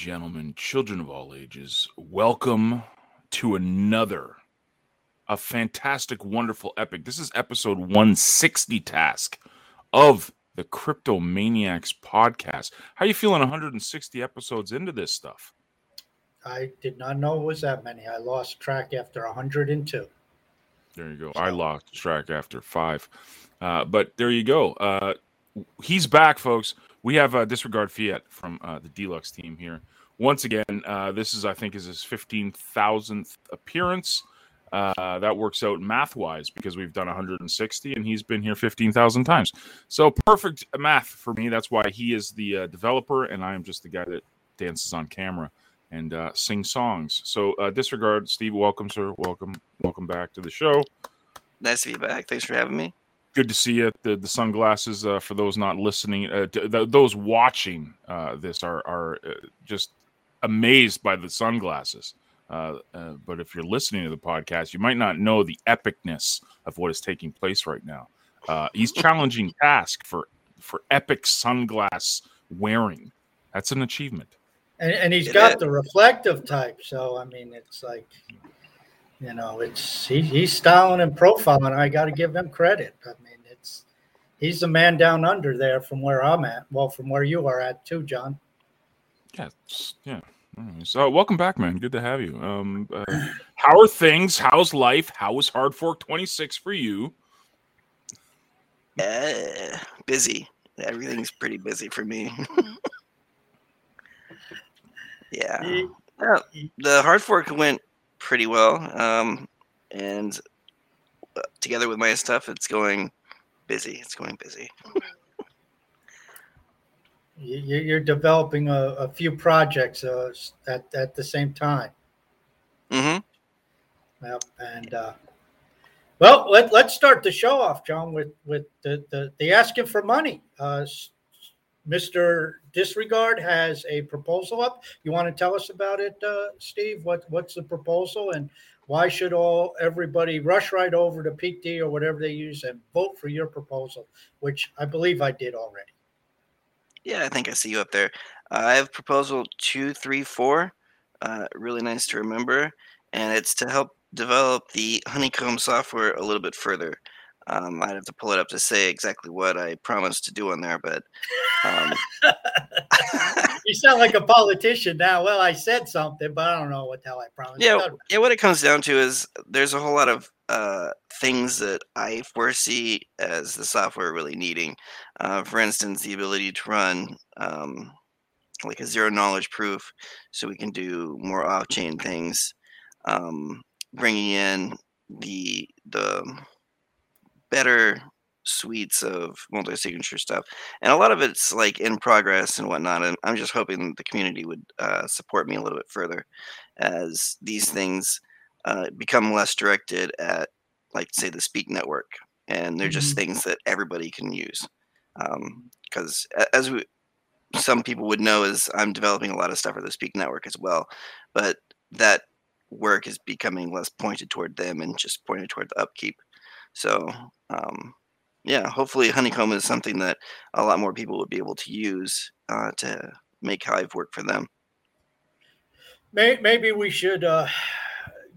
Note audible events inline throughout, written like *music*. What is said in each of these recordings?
Gentlemen, children of all ages, welcome to another a fantastic, wonderful epic. This is episode 160 task of the Cryptomaniacs podcast. How are you feeling 160 episodes into this stuff? I did not know it was that many. I lost track after 102. There you go. I lost track after five. Uh, but there you go. Uh, he's back, folks. We have uh, disregard fiat from uh, the Dlux team here. Once again, uh, this is I think is his fifteen thousandth appearance. Uh, that works out math wise because we've done 160 and he's been here 15,000 times. So perfect math for me. That's why he is the uh, developer and I am just the guy that dances on camera and uh, sings songs. So uh, disregard, Steve. Welcome, sir. Welcome, welcome back to the show. Nice to be back. Thanks for having me. Good to see you. The, the sunglasses uh, for those not listening, uh, t- th- those watching uh, this are are uh, just amazed by the sunglasses. Uh, uh, but if you're listening to the podcast, you might not know the epicness of what is taking place right now. Uh, he's *laughs* challenging task for for epic sunglass wearing. That's an achievement. And, and he's It got is. the reflective type. So, I mean, it's like, you know, it's he, he's styling and profiling. I got to give him credit. I mean, it's he's the man down under there from where I'm at. Well, from where you are at, too, John. Yeah, it's- yeah. All right. So welcome back, man. Good to have you. Um, uh, how are things? How's life? How was Hard Fork 26 for you? Uh, busy. Everything's pretty busy for me. *laughs* yeah. Ye- Yeah, The hard fork went pretty well. Um, and uh, together with my stuff, it's going busy. It's going busy. you- you- You're developing a, a few projects uh, at, at the same time. Mm-hmm. Yep. And uh, well, let, let's start the show off, John, with with the the, the asking for money. Uh, Mr. Disregard has a proposal up. You want to tell us about it, uh, Steve? What what's the proposal, and why should all everybody rush right over to D or whatever they use and vote for your proposal, which I believe I did already. Yeah, I think I see you up there. Uh, I have proposal two, three, four. Uh, really nice to remember, and it's to help develop the honeycomb software a little bit further. Um, I'd have to pull it up to say exactly what I promised to do on there, but um, *laughs* You sound like a *laughs* politician now. Well, I said something, but I don't know what the hell I promised. yeah, yeah. What it comes down to is there's a whole lot of uh, things that I foresee as the software really needing. Uh, for instance, the ability to run um, like a zero knowledge proof, so we can do more off-chain things. Um, bringing in the the better suites of multi-signature stuff and a lot of it's like in progress and whatnot and i'm just hoping the community would uh, support me a little bit further as these things uh, become less directed at like say the speak network and they're just things that everybody can use because as we some people would know is i'm developing a lot of stuff for the speak network as well but that work is becoming less pointed toward them and just pointed toward the upkeep so um, yeah hopefully honeycomb is something that a lot more people would be able to use uh, to make hive work for them. Maybe we should uh,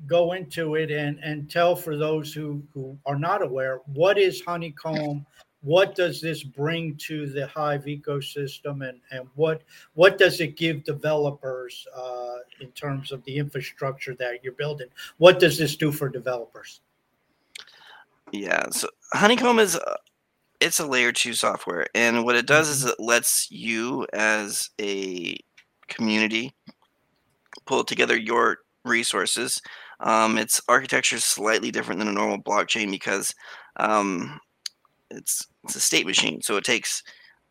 go into it and, and tell for those who, who are not aware what is honeycomb? What does this bring to the hive ecosystem and, and what what does it give developers uh, in terms of the infrastructure that you're building? What does this do for developers Yeah, so Honeycomb is uh, it's a layer 2 software and what it does is it lets you as a community pull together your resources. Um, its architecture is slightly different than a normal blockchain because um, it's it's a state machine, so it takes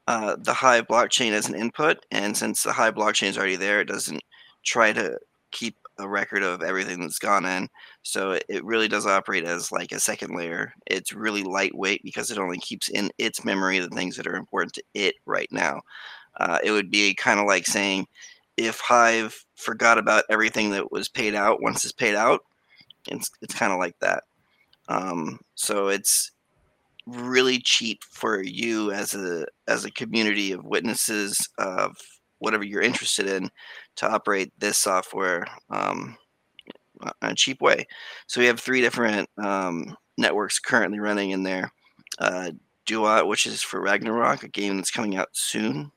uh, the Hive blockchain as an input, and since the Hive blockchain is already there, it doesn't try to keep a record of everything that's gone in. So it, really does operate as like a second layer. It's really lightweight because it only keeps in its memory the things that are important to it right now. Uh, it would be kind of like saying if Hive forgot about everything that was paid out once it's paid out, it's it's kind of like that. Um, so it's really cheap for you as a as a community of witnesses of whatever you're interested in to operate this software um, in a cheap way. So we have three different um, networks currently running in there. Uh, Duat, which is for Ragnarok, a game that's coming out soon.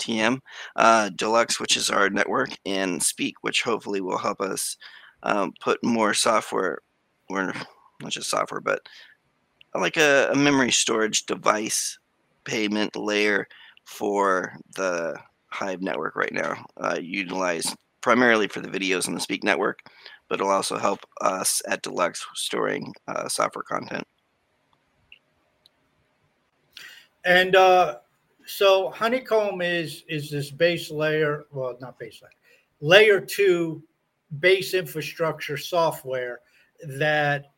TM, uh, Dlux, which is our network, and Speak, which hopefully will help us um, put more software, or not just software, but like a, a memory storage device payment layer for the Hive network right now, uh, utilized primarily for the videos on the Speak network, but it'll also help us at Dlux storing uh, software content. And uh, so Honeycomb is is this base layer, well, not base layer, layer two base infrastructure software that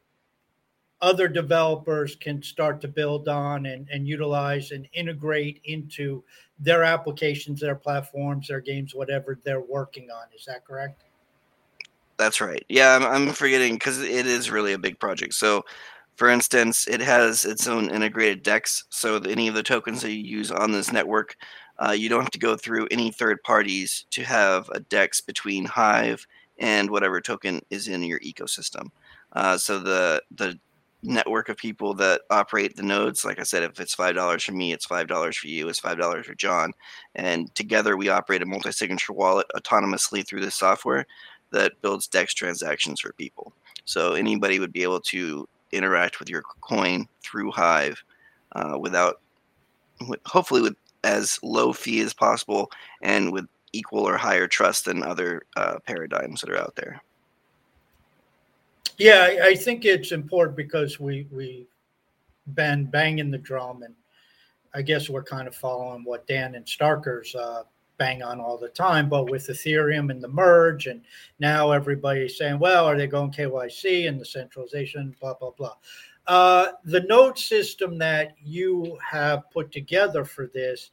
other developers can start to build on and, and utilize and integrate into their applications, their platforms, their games, whatever they're working on. Is that correct? That's right. Yeah, I'm, I'm forgetting because it is really a big project. So for instance, it has its own integrated DEX, so any of the tokens that you use on this network, uh, you don't have to go through any third parties to have a DEX between Hive and whatever token is in your ecosystem. Uh, so the the network of people that operate the nodes, like I said, if it's five dollars for me, it's five dollars for you, it's five dollars for John, and together we operate a multi-signature wallet autonomously through this software that builds DEX transactions for people. So anybody would be able to interact with your coin through Hive uh, without, hopefully, with as low fee as possible and with equal or higher trust than other uh, paradigms that are out there. Yeah, I think it's important because we we been banging the drum, and I guess we're kind of following what Dan and Starkerz uh, bang on all the time. But with Ethereum and the merge, and now everybody's saying, well, are they going KYC and the centralization, blah, blah, blah. Uh, the node system that you have put together for this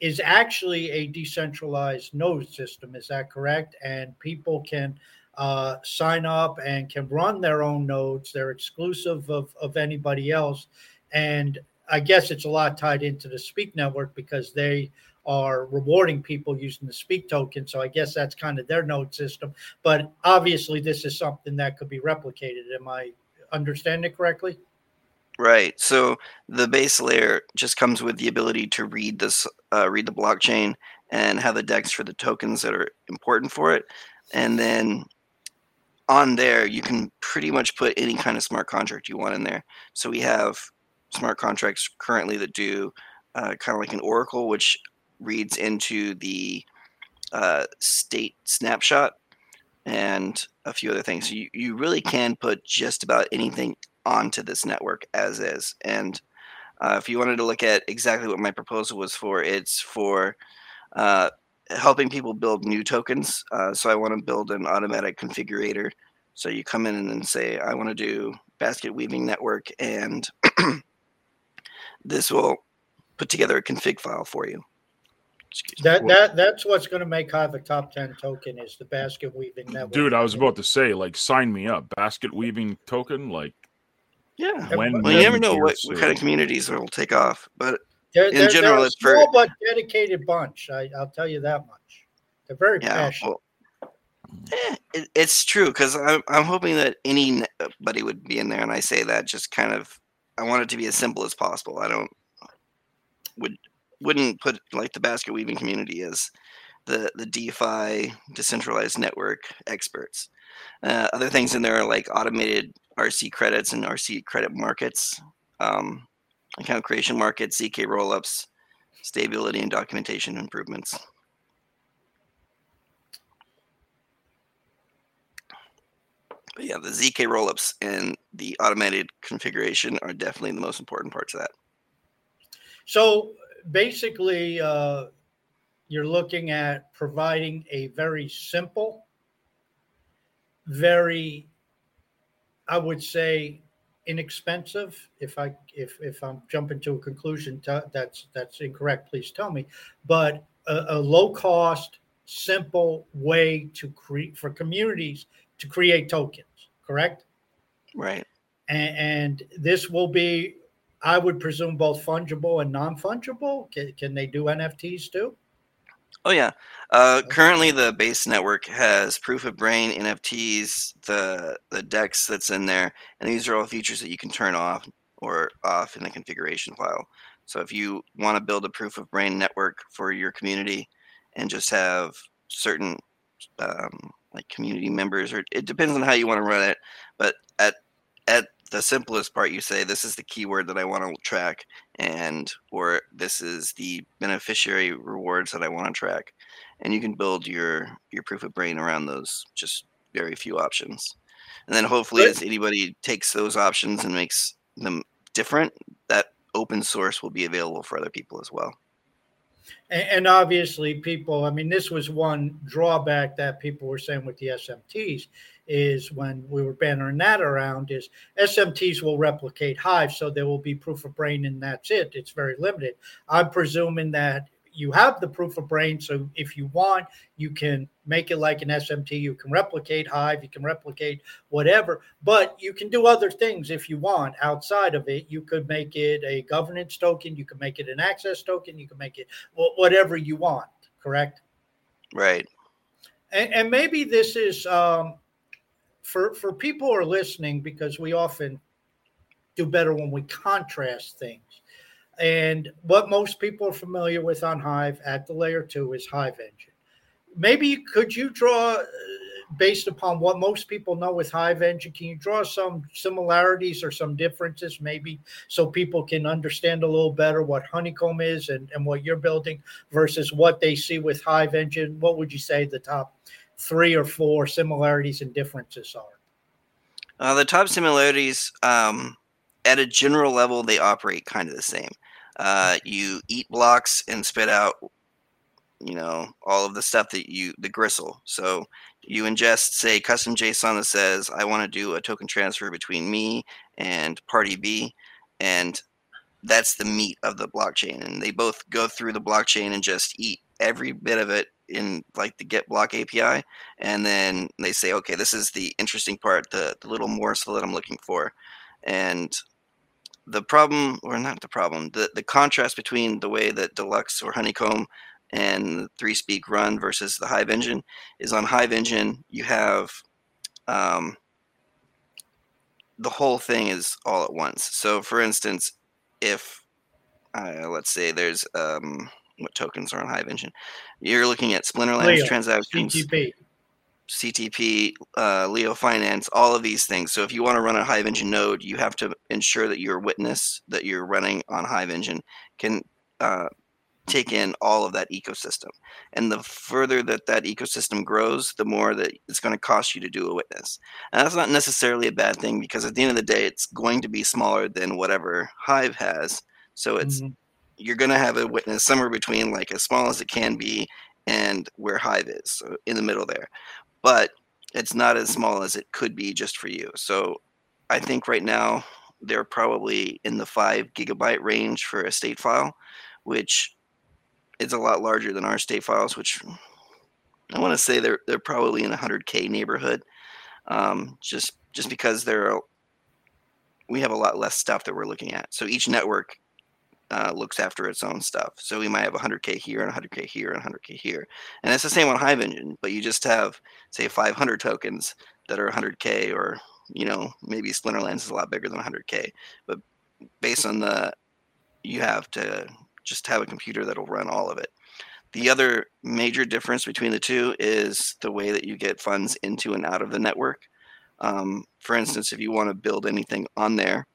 is actually a decentralized node system. Is that correct? And people can uh, sign up and can run their own nodes. They're exclusive of, of anybody else. And I guess it's a lot tied into the Speak network because they are rewarding people using the speak token. So I guess that's kind of their node system. But obviously, this is something that could be replicated. Am I understanding it correctly? Right. So the base layer just comes with the ability to read this, uh, read the blockchain, and have the DEX for the tokens that are important for it. And then on there, you can pretty much put any kind of smart contract you want in there. So we have smart contracts currently that do uh, kind of like an Oracle, which reads into the uh, state snapshot and a few other things. You, you really can put just about anything onto this network as is. And uh, if you wanted to look at exactly what my proposal was for, it's for uh, helping people build new tokens. Uh, so I want to build an automatic configurator. So you come in and say, I want to do basket weaving network, and *clears throat* this will put together a config file for you. That that that's what's going to make Hive a top ten token is the basket weaving network. Dude, I was about to say, like, sign me up. Basket weaving token, like. Yeah, when, well, you never know what, what, kind of communities it'll take off, but they're, in they're, general, they're a small for, but dedicated bunch. I, will tell you that much. They're very yeah, passionate. Well, eh, it, it's true because I'm I'm hoping that anybody would be in there, and I say that just kind of I want it to be as simple as possible. I don't would wouldn't put like the basket weaving community as the the DeFi decentralized network experts. Uh, other things in there are like automated RC credits and RC credit markets, um, account creation markets, ZK rollups, stability and documentation improvements. But yeah, the ZK rollups and the automated configuration are definitely the most important parts of that. So basically, uh, you're looking at providing a very simple, very, I would say, inexpensive. If I if if I'm jumping to a conclusion that's that's incorrect, please tell me. But a, a low cost, simple way to create for communities to create tokens. Correct. Right. And, and this will be, I would presume, both fungible and non fungible. Can, can they do NFTs too? Oh yeah. Uh, currently, the base network has proof of brain NFTs, the the DEX that's in there, and these are all features that you can turn off or off in the configuration file. So if you want to build a proof of brain network for your community and just have certain um, like community members, or it depends on how you want to run it. But at at the simplest part, you say this is the keyword that I want to track, and or this is the beneficiary rewards that I want to track, and you can build your your proof of brain around those just very few options, and then hopefully, as anybody takes those options and makes them different, that open source will be available for other people as well. And, and obviously, people, I mean, this was one drawback that people were saying with the SMTs is when we were bannering that around is SMTs will replicate Hive, so there will be proof of brain and that's it. It's very limited. I'm presuming that you have the proof of brain. So if you want, you can make it like an SMT. You can replicate Hive, you can replicate whatever, but you can do other things if you want outside of it. You could make it a governance token, you can make it an access token, you can make it whatever you want, correct? Right. And, and maybe this is um, for for people who are listening because we often do better when we contrast things. And what most people are familiar with on Hive at the layer two is Hive Engine. Maybe could you draw, uh, based upon what most people know with Hive Engine, can you draw some similarities or some differences, maybe, so people can understand a little better what Honeycomb is and, and what you're building versus what they see with Hive Engine? What would you say the top three or four similarities and differences are? Uh, the top similarities, um, at a general level, they operate kind of the same. Uh, you eat blocks and spit out, you know, all of the stuff that you, the gristle. So you ingest, say, custom JSON that says, I want to do a token transfer between me and party B. And that's the meat of the blockchain. And they both go through the blockchain and just eat every bit of it in like the get block API. And then they say, okay, this is the interesting part, the, the little morsel that I'm looking for. And the problem, or not the problem, the, the contrast between the way that Dlux or Honeycomb and Three Speak run versus the Hive engine is on Hive engine, you have um, the whole thing is all at once. So, for instance, if uh, let's say there's um, what tokens are on Hive engine, you're looking at Splinterlands Leo, transactions. CTP. CTP, uh, Leo Finance, all of these things. So if you want to run a Hive Engine node, you have to ensure that your witness that you're running on Hive Engine can uh, take in all of that ecosystem. And the further that that ecosystem grows, the more that it's going to cost you to do a witness. And that's not necessarily a bad thing because at the end of the day, it's going to be smaller than whatever Hive has. So it's mm-hmm. You're going to have a witness somewhere between like as small as it can be and where Hive is, so in the middle there but it's not as small as it could be just for you. So I think right now they're probably in the five gigabyte range for a state file, which is a lot larger than our state files, which I want to say they're they're probably in a hundred K neighborhood. Um, just just because they're we have a lot less stuff that we're looking at. So each network uh, looks after its own stuff. So we might have 100k here and 100k here and 100k here, and it's the same on Hive Engine. But you just have say 500 tokens that are 100k, or you know maybe Splinterlands is a lot bigger than 100k. But based on the, you have to just have a computer that'll run all of it. The other major difference between the two is the way that you get funds into and out of the network. Um, for instance, if you want to build anything on there,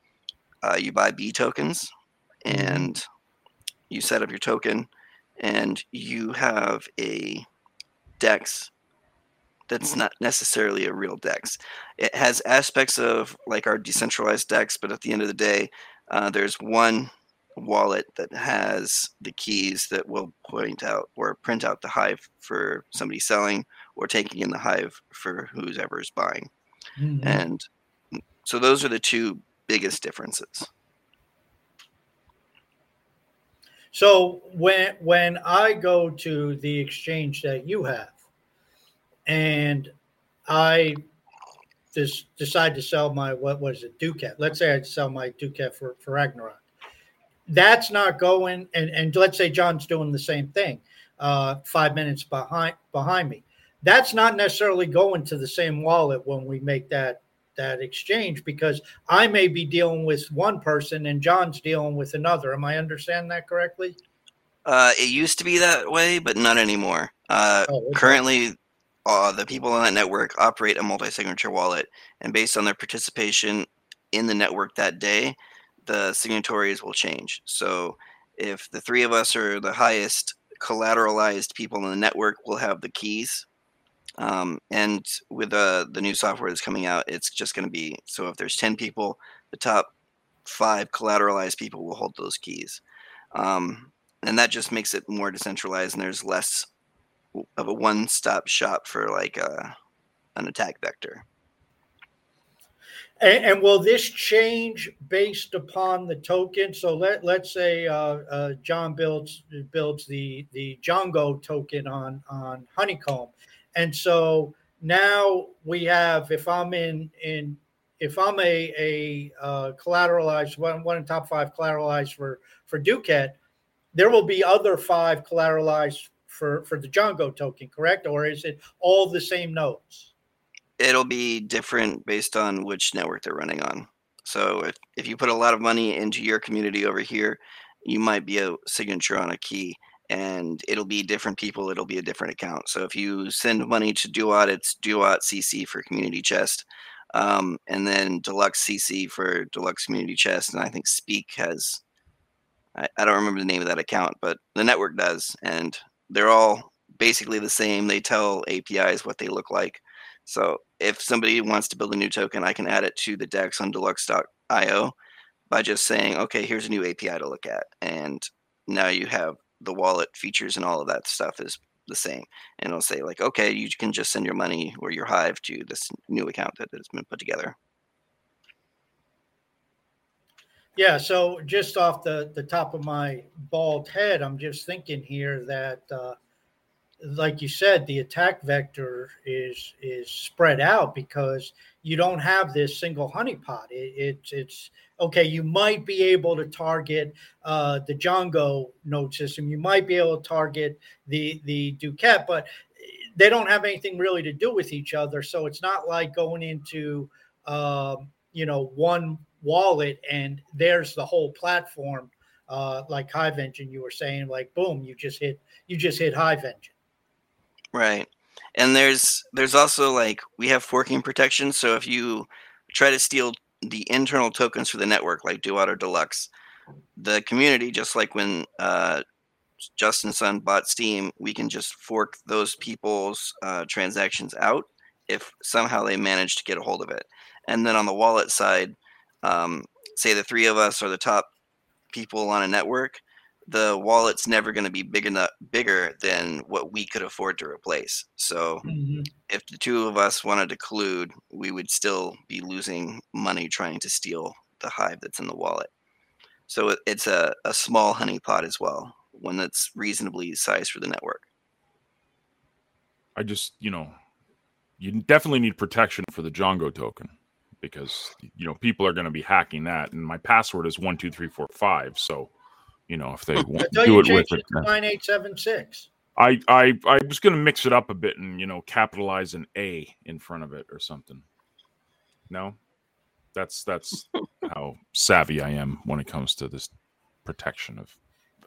uh, you buy BEE tokens, and you set up your token and you have a dex that's not necessarily a real dex it has aspects of like our decentralized dex but at the end of the day uh, there's one wallet that has the keys that will point out or print out the hive for somebody selling or taking in the hive for who's ever is buying. Mm-hmm. And so those are the two biggest differences. So when when I go to the exchange that you have, and I just decide to sell my what was it Ducat? Let's say I sell my Ducat for for Ragnarok. That's not going, and and let's say John's doing the same thing, uh, five minutes behind behind me. That's not necessarily going to the same wallet when we make that that exchange because I may be dealing with one person and John's dealing with another. Am I understanding that correctly? Uh, it used to be that way, but not anymore. Uh, oh, okay. Currently, uh, the people on that network operate a multi-signature wallet, and based on their participation in the network that day, the signatories will change. So, if the three of us are the highest collateralized people in the network, we'll have the keys um, and with uh, the new software that's coming out, it's just going to be so if there's 10 people, the top five collateralized people will hold those keys. Um, and that just makes it more decentralized and there's less of a one stop shop for like a, uh, an attack vector. And, and, will this change based upon the token? So let let's say uh, uh, John builds builds the the Django token on on Honeycomb, and so now we have, if I'm in, in, if I'm a, a uh, collateralized one, one in top five collateralized for, for Ducat, there will be other five collateralized for, for the Django token, correct? Or is it all the same nodes? It'll be different based on which network they're running on. So if, if you put a lot of money into your community over here, you might be a signature on a key and it'll be different people. It'll be a different account. So if you send money to Duat, it's Duat CC for Community Chest, um, and then Dlux CC for Dlux Community Chest. And I think Speak has, I, I don't remember the name of that account, but the network does, and they're all basically the same. They tell APIs what they look like. So if somebody wants to build a new token, I can add it to the DEX on Dlux.io by just saying, okay, here's a new API to look at, and now you have the wallet features and all of that stuff is the same. And it'll say like, okay, you can just send your money or your Hive to this new account that has been put together. Yeah, so just off the, the top of my bald head, I'm just thinking here that, uh, like you said, the attack vector is is spread out because you don't have this single honeypot. It, it's it's okay, you might be able to target uh, the Django node system. You might be able to target the the Ducat, but they don't have anything really to do with each other. So it's not like going into um, you know one wallet and there's the whole platform. Uh, like Hive Engine, you were saying, like boom, you just hit you just hit Hive Engine. Right, and there's there's also like we have forking protection. So if you try to steal the internal tokens for the network, like Duat or Dlux, the community, just like when uh, Justin Sun bought Steem, we can just fork those people's uh, transactions out if somehow they manage to get a hold of it. And then on the wallet side, um, say the three of us are the top people on a network, the wallet's never going to be big enough bigger than what we could afford to replace. So mm-hmm. if the two of us wanted to collude we would still be losing money trying to steal the hive that's in the wallet. So it's a, a small honeypot as well one that's reasonably sized for the network. I just you know you definitely need protection for the Django token because you know people are going to be hacking that and my password is 12345 so you know, if they want to do it with it. Nine eight seven six. I I I was going to mix it up a bit and you know capitalize an A in front of it or something. No, that's that's *laughs* how savvy I am when it comes to this protection of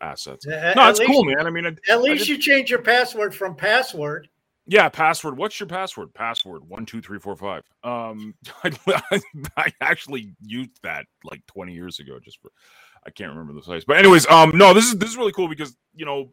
assets. At, no, it's cool, man. I mean, at least you change your password from password. Yeah, password. What's your password? Password one two three four five. Um, *laughs* I, I actually used that like twenty years ago just for I can't remember the size. But anyways, um, no, this is this is really cool because you know,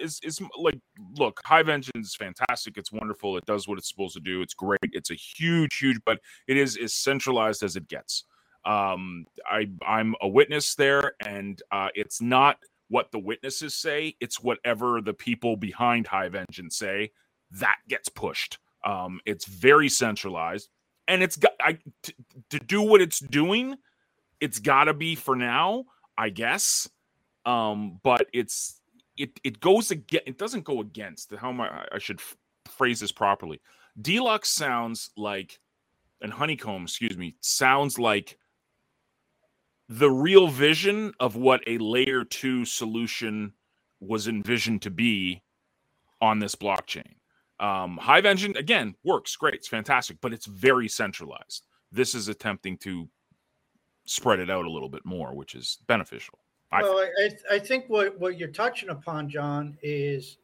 it's it's like look, Hive Engine is fantastic. It's wonderful. It does what it's supposed to do. It's great. It's a huge, huge, but it is as centralized as it gets. Um, I I'm a witness there, and uh, it's not what the witnesses say; it's whatever the people behind Hive Engine say that gets pushed. Um, it's very centralized, and it's got I, t- to do what it's doing. It's got to be for now, I guess. Um, but it's it it goes again. It doesn't go against. How am I? I should f- phrase this properly. Dlux sounds like, and Honeycomb, excuse me, sounds like the real vision of what a layer two solution was envisioned to be on this blockchain. Um, Hive Engine again works great, it's fantastic, but it's very centralized. This is attempting to spread it out a little bit more, which is beneficial. Well, I, I, I think what, what you're touching upon, John, is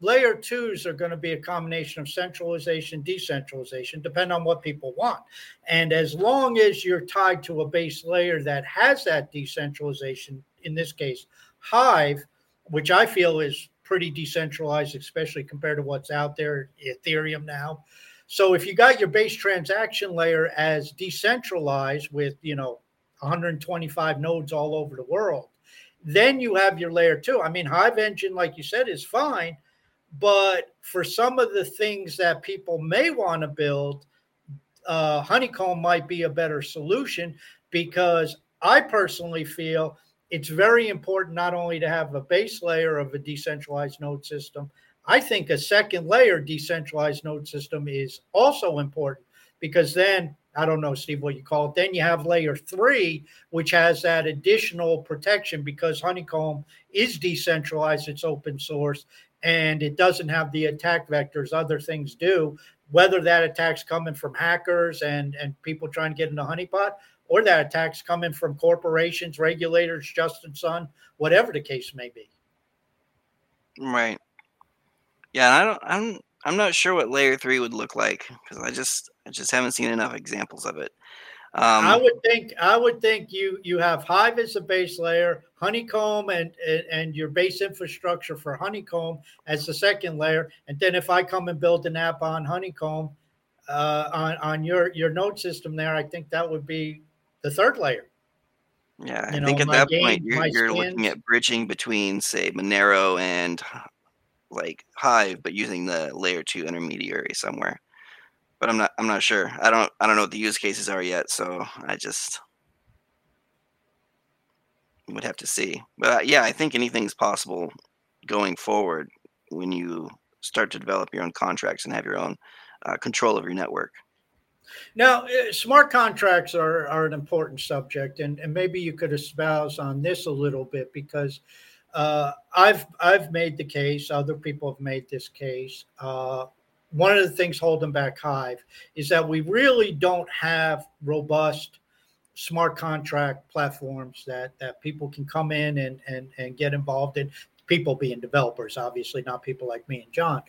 layer twos are going to be a combination of centralization, decentralization, depending on what people want. And as long as you're tied to a base layer that has that decentralization, in this case, Hive, which I feel is pretty decentralized, especially compared to what's out there, Ethereum now. So if you got your base transaction layer as decentralized with, you know, 125 nodes all over the world, then you have your layer two. I mean, Hive Engine, like you said, is fine, but for some of the things that people may want to build, uh, Honeycomb might be a better solution because I personally feel it's very important not only to have a base layer of a decentralized node system. I think a second layer decentralized node system is also important because then I don't know, Steve, what you call it. Then you have layer three, which has that additional protection because Honeycomb is decentralized, it's open source, and it doesn't have the attack vectors other things do. Whether that attack's coming from hackers and, and people trying to get into honeypot, or that attack's coming from corporations, regulators, Justin Sun, whatever the case may be. Right. Yeah, I don't. I'm. I'm not sure what layer three would look like because I just I just haven't seen enough examples of it. Um, I would think I would think you you have Hive as a base layer, Honeycomb and, and, and your base infrastructure for Honeycomb as the second layer, and then if I come and build an app on Honeycomb uh, on on your your node system there, I think that would be the third layer. Yeah, I you think know, at that game, point you're, you're looking at bridging between say Monero and like Hive, but using the layer two intermediary somewhere but I'm not I'm not sure. I don't I don't know what the use cases are yet, so I just would have to see. But uh, yeah, I think anything's possible going forward when you start to develop your own contracts and have your own uh, control of your network. Now, uh, smart contracts are, are an important subject, and, and maybe you could espouse on this a little bit because uh, I've I've made the case, other people have made this case. Uh, one of the things holding back Hive is that we really don't have robust smart contract platforms that that people can come in and and, and get involved in. People being developers obviously not people like me and john.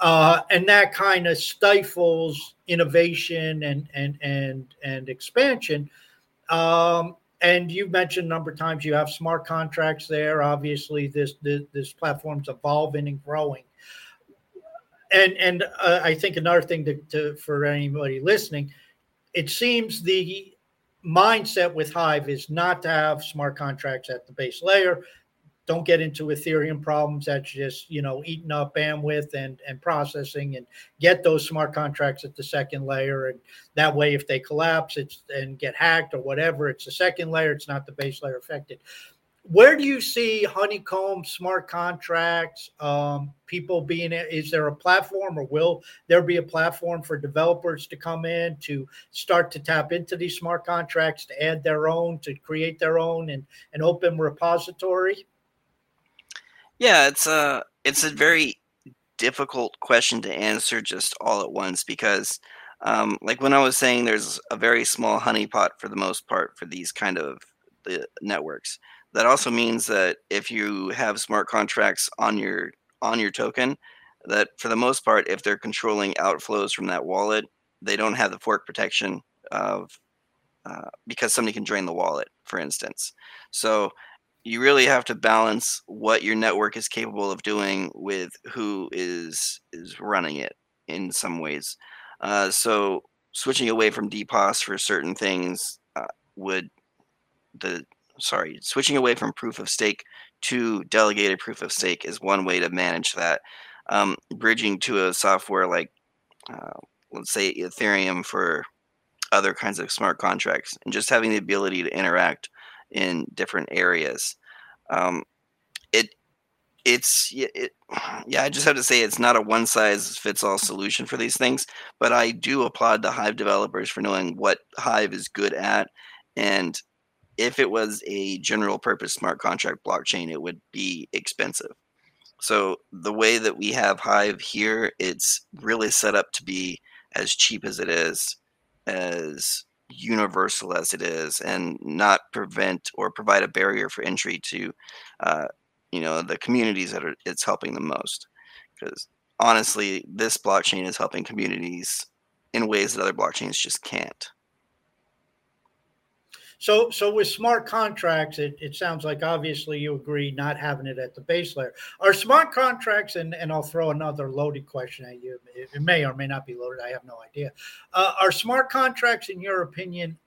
Uh, and that kind of stifles innovation and and and and expansion. Um, and you've mentioned a number of times you have smart contracts there obviously this this, this platform's evolving and growing and and uh, I think another thing to, to, for anybody listening, it seems the mindset with Hive is not to have smart contracts at the base layer. Don't get into Ethereum problems that's just you know eating up bandwidth and and processing, and get those smart contracts at the second layer. And that way, if they collapse, it's and get hacked or whatever, it's the second layer. It's not the base layer affected where do you see honeycomb smart contracts um, people being is there a platform or will there be a platform for developers to come in to start to tap into these smart contracts to add their own to create their own and an open repository yeah it's a it's a very difficult question to answer just all at once because um, like when i was saying there's a very small honeypot for the most part for these kind of the networks that also means that if you have smart contracts on your on your token, that for the most part, if they're controlling outflows from that wallet, they don't have the fork protection of uh, because somebody can drain the wallet, for instance. So you really have to balance what your network is capable of doing with who is is running it in some ways. Uh, so switching away from DPoS for certain things would the sorry switching away from proof of stake to delegated proof of stake is one way to manage that. Um, bridging to a software like uh, let's say Ethereum for other kinds of smart contracts and just having the ability to interact in different areas. Um, it it's it, *sighs* yeah, I just have to say it's not a one size fits all solution for these things, but I do applaud the Hive developers for knowing what Hive is good at and if it was a general purpose smart contract blockchain, it would be expensive. So the way that we have Hive here, it's really set up to be as cheap as it is, as universal as it is, and not prevent or provide a barrier for entry to, uh, you know, the communities that are it's helping the most. Because honestly, this blockchain is helping communities in ways that other blockchains just can't. So, so with smart contracts, it, it sounds like obviously you agree not having it at the base layer. Are smart contracts, and, and I'll throw another loaded question at you. It, may or may not be loaded. I have no idea. Uh, are smart contracts, in your opinion,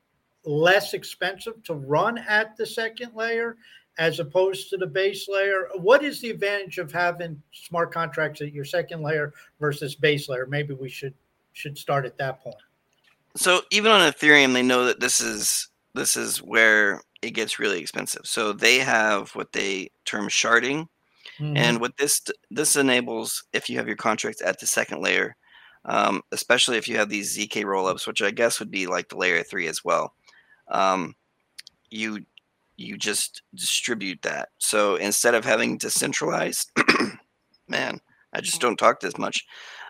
less expensive to run at the second layer as opposed to the base layer? What is the advantage of having smart contracts at your second layer versus base layer? Maybe we should should start at that point. So even on Ethereum, they know that this is this is where it gets really expensive. So they have what they term sharding, mm-hmm. and what this this enables if you have your contracts at the second layer, um, especially if you have these zk rollups, which I guess would be like the layer three as well. Um, you you just distribute that. So instead of having decentralized, *clears throat* man, I just don't talk this much.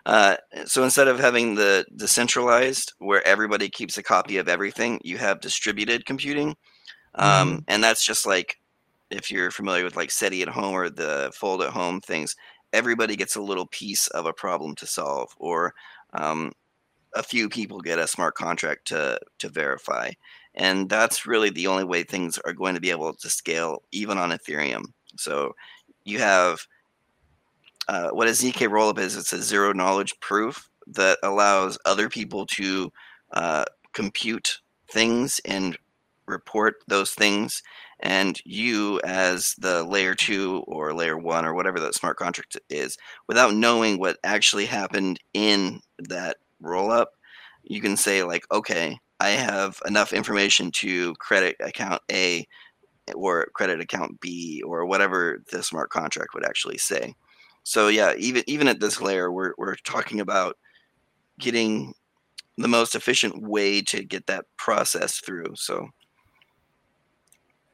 Uh, so instead of having the decentralized, where everybody keeps a copy of everything, you have distributed computing, um, mm. and that's just like if you're familiar with like SETI at home or the Fold at home things. Everybody gets a little piece of a problem to solve, or um, a few people get a smart contract to to verify, and that's really the only way things are going to be able to scale, even on Ethereum. So you have uh, what a ZK rollup is, it's a zero knowledge proof that allows other people to uh, compute things and report those things. And you, as the layer two or layer one or whatever that smart contract is, without knowing what actually happened in that rollup, you can say, like, okay, I have enough information to credit account A or credit account B or whatever the smart contract would actually say. So yeah, even even at this layer, we're we're talking about getting the most efficient way to get that process through. So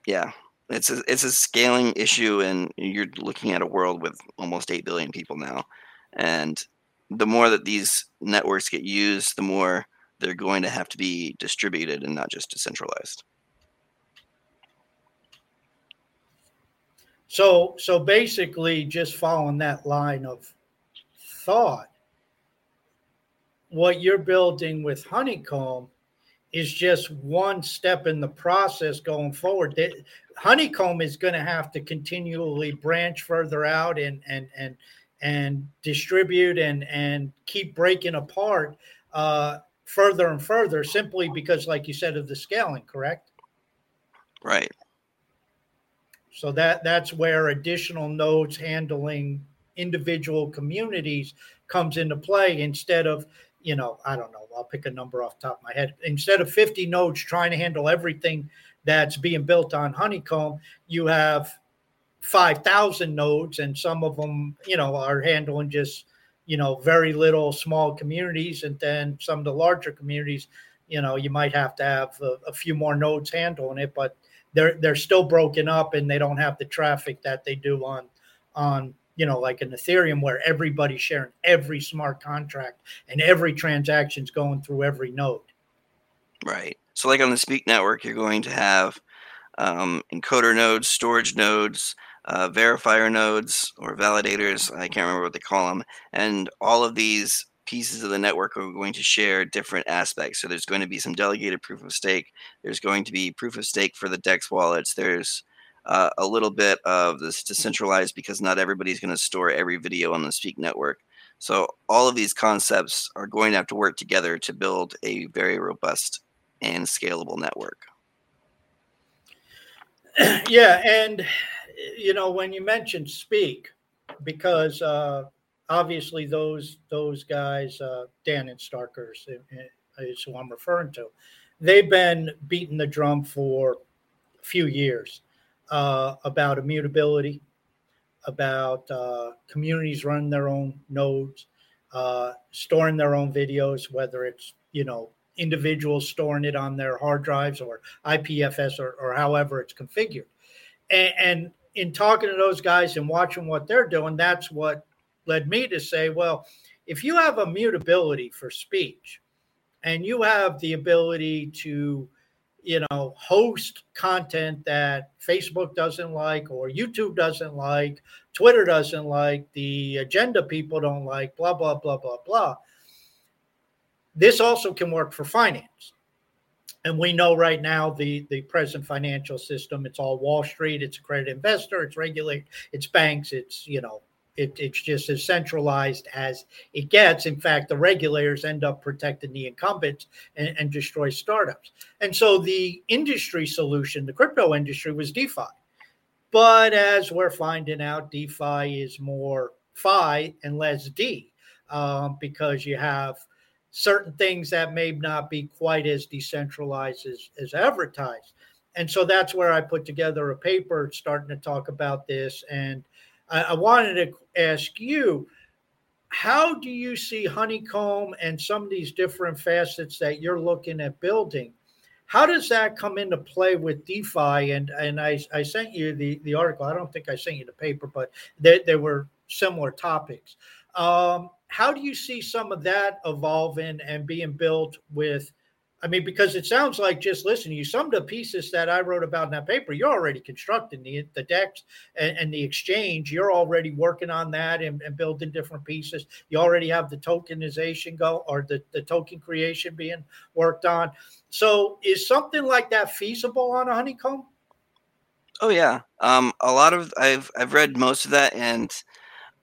yeah, it's a it's a scaling issue, and you're looking at a world with almost eight billion people now, and the more that these networks get used, the more they're going to have to be distributed and not just decentralized. So, so basically, just following that line of thought, what you're building with Honeycomb is just one step in the process going forward. Honeycomb is going to have to continually branch further out and and and and distribute and and keep breaking apart uh, further and further, simply because, like you said, of the scaling. Correct. Right. So that that's where additional nodes handling individual communities comes into play instead of you know I don't know I'll pick a number off top of my head. Instead of 50 nodes trying to handle everything that's being built on honeycomb you have 5000 nodes and some of them you know are handling just you know very little small communities. And then some of the larger communities you know you might have to have a, a few more nodes handling it but they're they're still broken up and they don't have the traffic that they do on on you know like an ethereum where everybody's sharing every smart contract and every transaction's going through every node. Right. So like on the speak network you're going to have um, encoder nodes storage nodes uh, verifier nodes or validators i can't remember what they call them and all of these pieces of the network are going to share different aspects. So there's going to be some delegated proof of stake. There's going to be proof of stake for the DEX wallets. There's uh, a little bit of this decentralized because not everybody's going to store every video on the Speak network. So all of these concepts are going to have to work together to build a very robust and scalable network. yeah, and you know when you mentioned speak, because uh, obviously those those guys, uh, Dan and Starkerz is who I'm referring to. They've been beating the drum for a few years uh, about immutability, about uh, communities running their own nodes, uh, storing their own videos, whether it's you know individuals storing it on their hard drives or IPFS or, or however it's configured. And, and in talking to those guys and watching what they're doing, that's what led me to say, well, if you have immutability for speech and you have the ability to, you know, host content that Facebook doesn't like or YouTube doesn't like, Twitter doesn't like, the agenda people don't like, blah, blah, blah, blah, blah. This also can work for finance. And we know right now the, the present financial system, it's all Wall Street, it's a credit investor, it's regulated, it's banks, it's, you know, it, it's just as centralized as it gets. In fact, the regulators end up protecting the incumbents and, and destroy startups. And so the industry solution, the crypto industry, was DeFi. But as we're finding out, DeFi is more Phi and less D um, because you have certain things that may not be quite as decentralized as, as advertised. And so that's where I put together a paper starting to talk about this. And I, I wanted to ask you how do you see honeycomb and some of these different facets that you're looking at building? How does that come into play with defi? And and i, I sent you the, the article. I don't think i sent you the paper but there, there were similar topics. Um, how do you see some of that evolving and being built with I mean, because it sounds like just listening, you of the pieces that I wrote about in that paper, you're already constructing the the DEX and, and the exchange. You're already working on that and, and, building different pieces. You already have the tokenization go or the, the token creation being worked on. So is something like that feasible on a honeycomb? Oh yeah. Um, a lot of I've I've read most of that and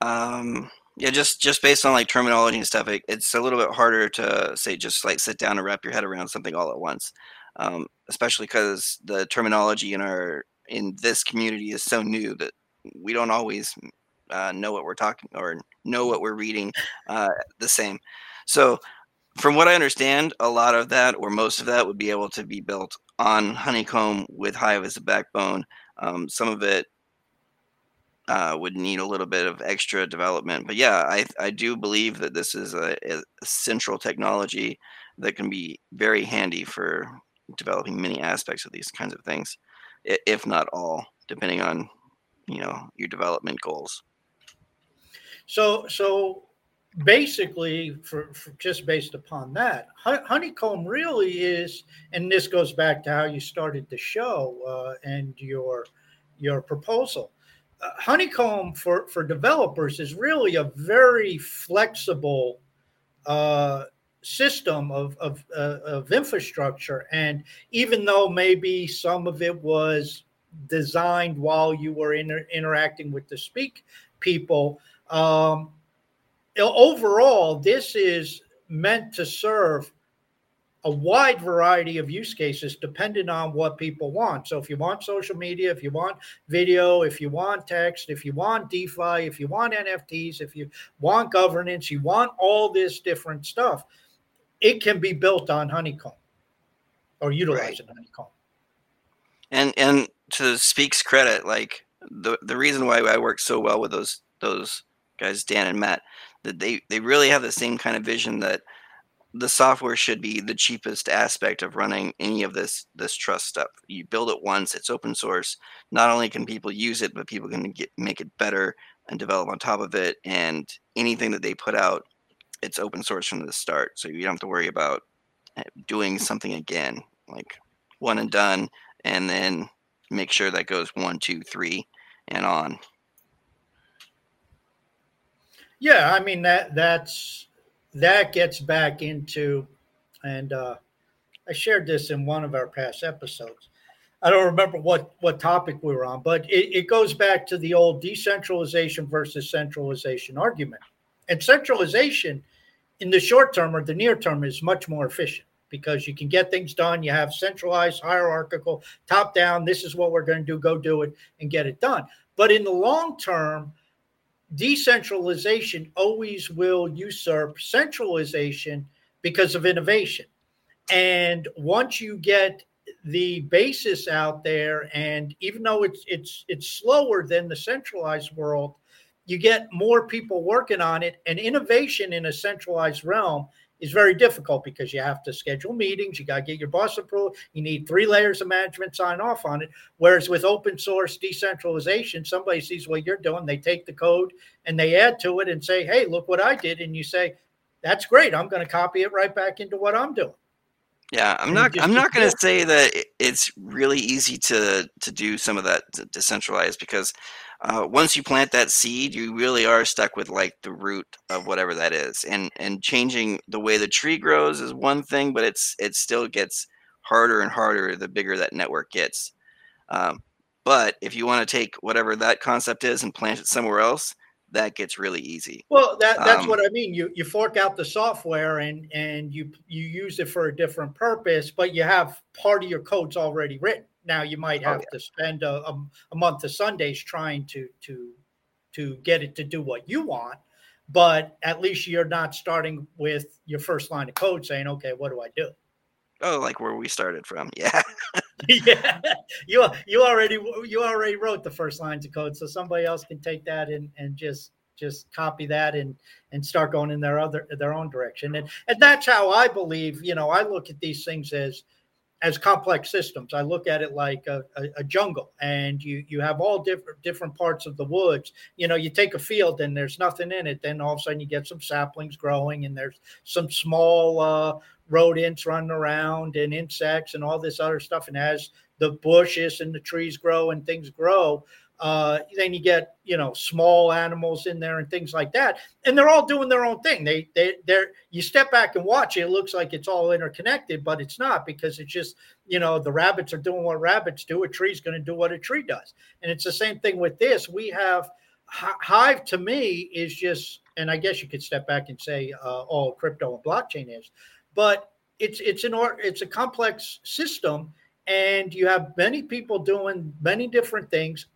um yeah, just just based on like terminology and stuff, it, it's a little bit harder to say just like sit down and wrap your head around something all at once, um, especially because the terminology in our in this community is so new that we don't always uh, know what we're talking or know what we're reading uh, the same. So, from what I understand, a lot of that or most of that would be able to be built on Honeycomb with Hive as a backbone. Um, some of it uh, would need a little bit of extra development. But yeah, I, I do believe that this is a, a, central technology that can be very handy for developing many aspects of these kinds of things, if not all, depending on you know your development goals. So so basically, for, for just based upon that, honeycomb really is, and this goes back to how you started the show uh, and your your proposal honeycomb for for developers is really a very flexible uh, system of of, uh, of infrastructure. And even though maybe some of it was designed while you were inter- interacting with the speak people um, overall this is meant to serve a wide variety of use cases depending on what people want. So if you want social media, if you want video, if you want text, if you want DeFi, if you want NFTs, if you want governance, you want all this different stuff, it can be built on Honeycomb or utilizing right. Honeycomb. And and to Speak's credit, like the the reason why I work so well with those those guys, Dan and Matt, that they they really have the same kind of vision that – the software should be the cheapest aspect of running any of this this trust stuff. You build it once, it's open source. Not only can people use it, but people can get make it better and develop on top of it. And anything that they put out, it's open source from the start. So you don't have to worry about eh, doing something again, like one and done, and then make sure that goes one, two, three, and on. Yeah, I mean that that's that gets back into, and uh, I shared this in one of our past episodes. I don't remember what what topic we were on, but it, it goes back to the old decentralization versus centralization argument. And centralization, in the short term or the near term, is much more efficient. because you can get things done. You have centralized, hierarchical, top down. This is what we're going to do. Go do it and get it done. But in the long term, decentralization always will usurp centralization because of innovation. And once you get the basis out there, and even though it's it's it's slower than the centralized world, you get more people working on it. And innovation in a centralized realm is very difficult because you have to schedule meetings, you got to get your boss approved, you need three layers of management sign off on it. Whereas with open source decentralization, somebody sees what you're doing, they take the code and they add to it and say, hey, look what I did. And you say, that's great. I'm going to copy it right back into what I'm doing. Yeah, I'm not. I'm not going *laughs* to say that it's really easy to to do some of that decentralized because uh, once you plant that seed, you really are stuck with like the root of whatever that is, and and changing the way the tree grows is one thing, but it's it still gets harder and harder the bigger that network gets. Um, but if you want to take whatever that concept is and plant it somewhere else, that gets really easy. Well, that that's um, what I mean. You you fork out the software and and you you use it for a different purpose, but you have part of your codes already written. Now you might oh, have oh, yeah. to spend a, a, a, month of Sundays trying to to to get it to do what you want, but at least you're not starting with your first line of code saying, "Okay, what do I do?" Oh, like where we started from, *laughs* yeah. *laughs* *laughs* yeah, you you already you already wrote the first lines of code, so somebody else can take that and and just just copy that and and start going in their other their own direction. And and that's how i believe you know i look at these things as as complex systems. I look at it like a, a, a, jungle, and you you have all different different parts of the woods. You know, you take a field and there's nothing in it, then all of a sudden you get some saplings growing, and there's some small uh, rodents running around and insects and all this other stuff. And as the bushes and the trees grow and things grow, uh, then you get you know small animals in there and things like that, and they're all doing their own thing. They they they're you step back and watch it, it looks like it's all interconnected, but it's not because it's just you know the rabbits are doing what rabbits do. A tree's going to do what a tree does, and it's the same thing with this. We have Hive to me is just, and I guess you could step back and say uh, all crypto and blockchain is, but it's it's an or it's a complex system and you have many people doing many different things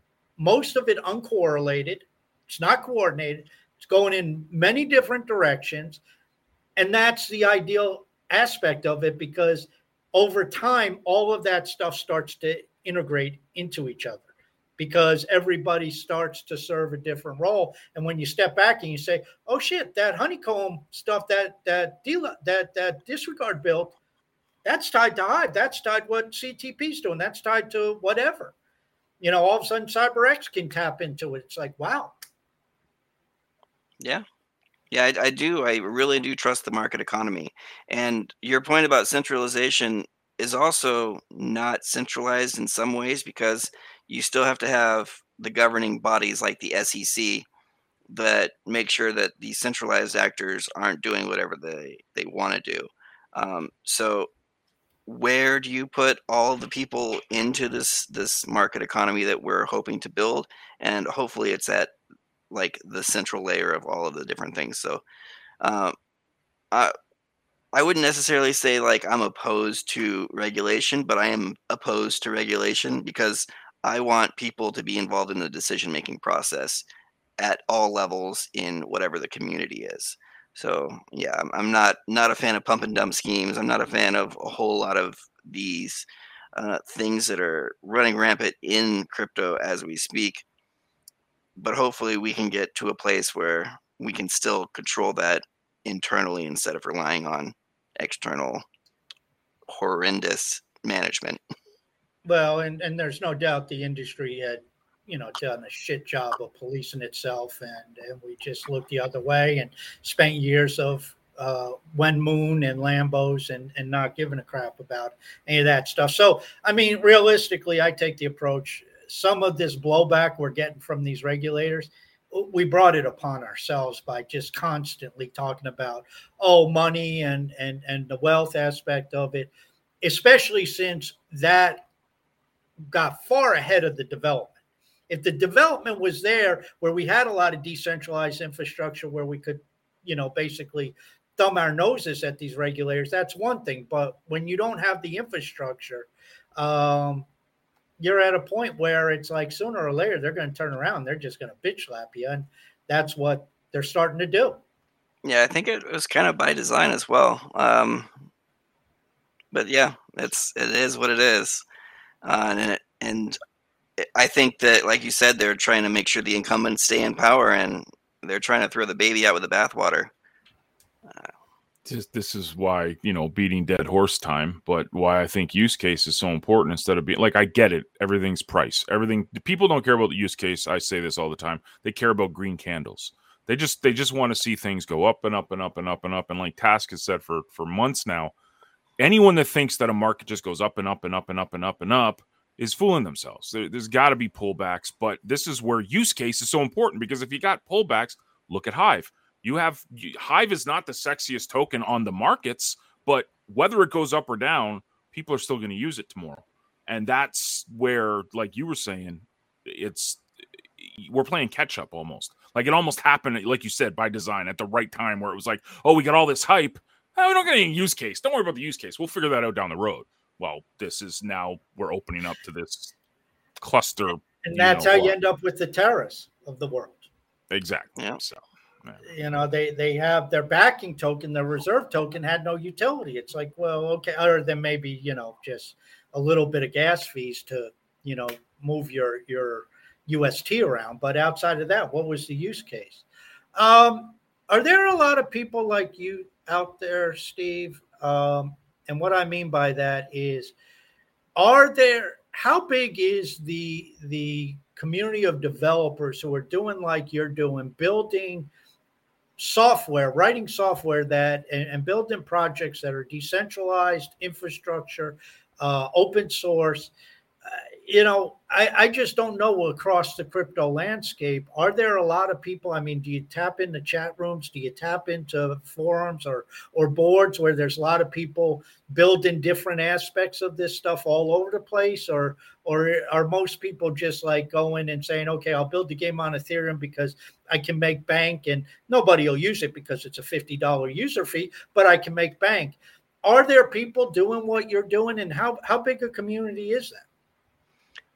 most of it uncorrelated. It's not coordinated. It's going in many different directions. And that's the ideal aspect of it because over time, all of that stuff starts to integrate into each other because everybody starts to serve a different role. And when you step back and you say, "Oh shit, that honeycomb stuff, that that deal, that that disregard built, that's tied to Hive. That's tied what CTP's doing. That's tied to whatever." You know, all of a sudden CyberX can tap into it. It's like, wow. Yeah. Yeah, I, I, do. I really do trust the market economy. And your point about centralization is also not centralized in some ways because you still have to have the governing bodies like the SEC that make sure that the centralized actors aren't doing whatever they, they want to do. Um, so where do you put all the people into this this market economy that we're hoping to build? And hopefully it's at like the central layer of all of the different things. So uh, I, I wouldn't necessarily say like i'm opposed to regulation but i am opposed to regulation because i want people to be involved in the decision making process at all levels in whatever the community is so yeah, I'm, I'm not not a fan of pump and dump schemes. I'm not a fan of a whole lot of these uh, things that are running rampant in crypto as we speak. But hopefully, we can get to a place where we can still control that internally instead of relying on external horrendous management. Well, and, and there's no doubt the industry had you know done a shit job of policing itself, and and we just looked the other way and spent years of uh, when moon and Lambos and and not giving a crap about any of that stuff. So I mean, realistically, I take the approach. Some of this blowback we're getting from these regulators, we brought it upon ourselves by just constantly talking about oh money and and and the wealth aspect of it, especially since that got far ahead of the development. If the development was there where we had a lot of decentralized infrastructure where we could, you know, basically thumb our noses at these regulators. That's one thing, but when you don't have the infrastructure, um, you're at a point where it's like sooner or later they're going to turn around. They're just going to bitch slap you, and that's what they're starting to do. Yeah, I think it was kind of by design as well. Um, but yeah, it's it is what it is, uh, and it, and I think that, like you said, they're trying to make sure the incumbents stay in power, and they're trying to throw the baby out with the bathwater. Just this is why you know beating dead horse time but why i think use case is so important instead of being like i get it. Everything's price. Everything people don't care about the use case. I say this all the time. They care about green candles. They just they just want to see things go up and up and up and up and up. And like task has said for for months now anyone that thinks that a market just goes up and up and up and up and up and up is fooling themselves there, has got to be pullbacks but this is where use case is so important because if you got pullbacks look at hive you have Hive is not the sexiest token on the markets, but whether it goes up or down, people are still going to use it tomorrow. And that's where, like you were saying, it's we're playing catch up almost. Like it almost happened, like you said, by design at the right time where it was like, oh, we got all this hype. Oh, we don't get any use case. Don't worry about the use case. We'll figure that out down the road. Well, this is now we're opening up to this cluster. And that's know, how you end up with the terrorists of the world. Exactly. Yeah. So you know, they they have their backing token, their reserve token had no utility. It's like, well, okay, other than maybe you know just a little bit of gas fees to you know move your your UST around, but outside of that, what was the use case? Um, are there a lot of people like you out there, Steve? Um, and what I mean by that is, are there? How big is the the community of developers who are doing like you're doing, building software, writing software that and, and building projects that are decentralized infrastructure, uh, open source. You know, I, I just don't know across the crypto landscape. Are there a lot of people? I mean, do you tap into chat rooms? Do you tap into forums or or boards where there's a lot of people building different aspects of this stuff all over the place? Or or are most people just like going and saying, okay, I'll build the game on Ethereum because I can make bank and nobody will use it because it's a $50 user fee, but I can make bank. Are there people doing what you're doing and how, how big a community is that?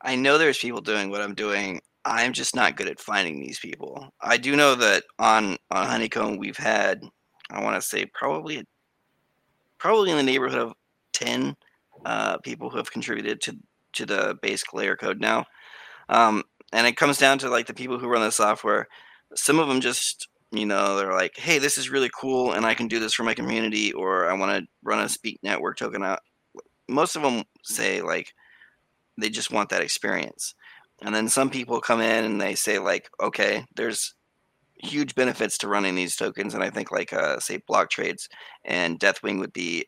I know there's people doing what I'm doing. I'm just not good at finding these people. I do know that on on Honeycomb we've had I want to say probably probably in the neighborhood of 10 uh, people who have contributed to to the basic layer code now. Um, and it comes down to like the people who run the software. Some of them just you know they're like, hey, this is really cool, and I can do this for my community, or I want to run a Speak Network token out. Most of them say like they just want that experience. And then some people come in and they say like, okay, there's huge benefits to running these tokens, and I think like uh, say blocktrades and Deathwing would be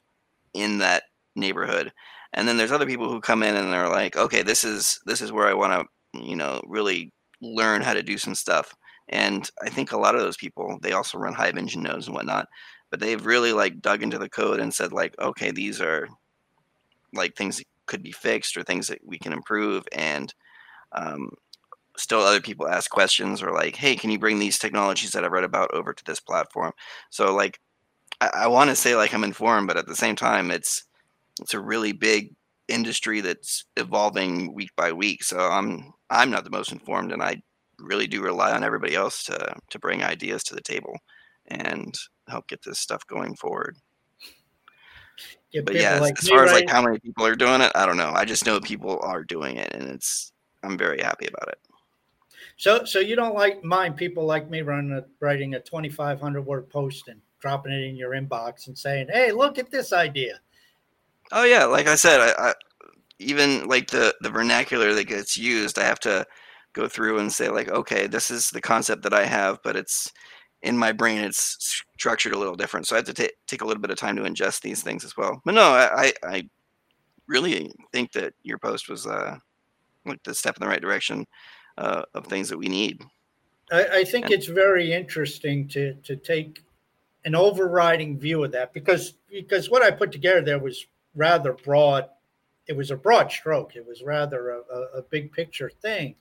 in that neighborhood. And then there's other people who come in and they're like, okay, this is this is where I want to you know really learn how to do some stuff. And I think a lot of those people they also run Hive engine nodes and whatnot, but they've really like dug into the code and said like, okay, these are like things could be fixed or things that we can improve and um, still other people ask questions or like hey can you bring these technologies that i've read about over to this platform? So like i, I want to say like i'm informed but at the same time it's it's a really big industry that's evolving week by week so i'm i'm not the most informed and i really do rely on everybody else to to bring ideas to the table and help get this stuff going forward but yeah, like as far as like how many people are doing it, I don't know. I just know people are doing it, and it's I'm very happy about it. So, so you don't like mind people like me running a, writing a 2,500 word post and dropping it in your inbox and saying, "Hey, look at this idea." Oh yeah, like I said, I, I even like the the vernacular that gets used, I have to go through and say like, okay, this is the concept that I have, but it's in my brain it's structured a little different. So i have to t- take a little bit of time to ingest these things as well. But no i i really think that your post was uh like the step in the right direction uh, of things that we need. I, I think and, it's very interesting to to take an overriding view of that because because what i put together there was rather broad it was a broad stroke. It was rather a, a, a big picture thing.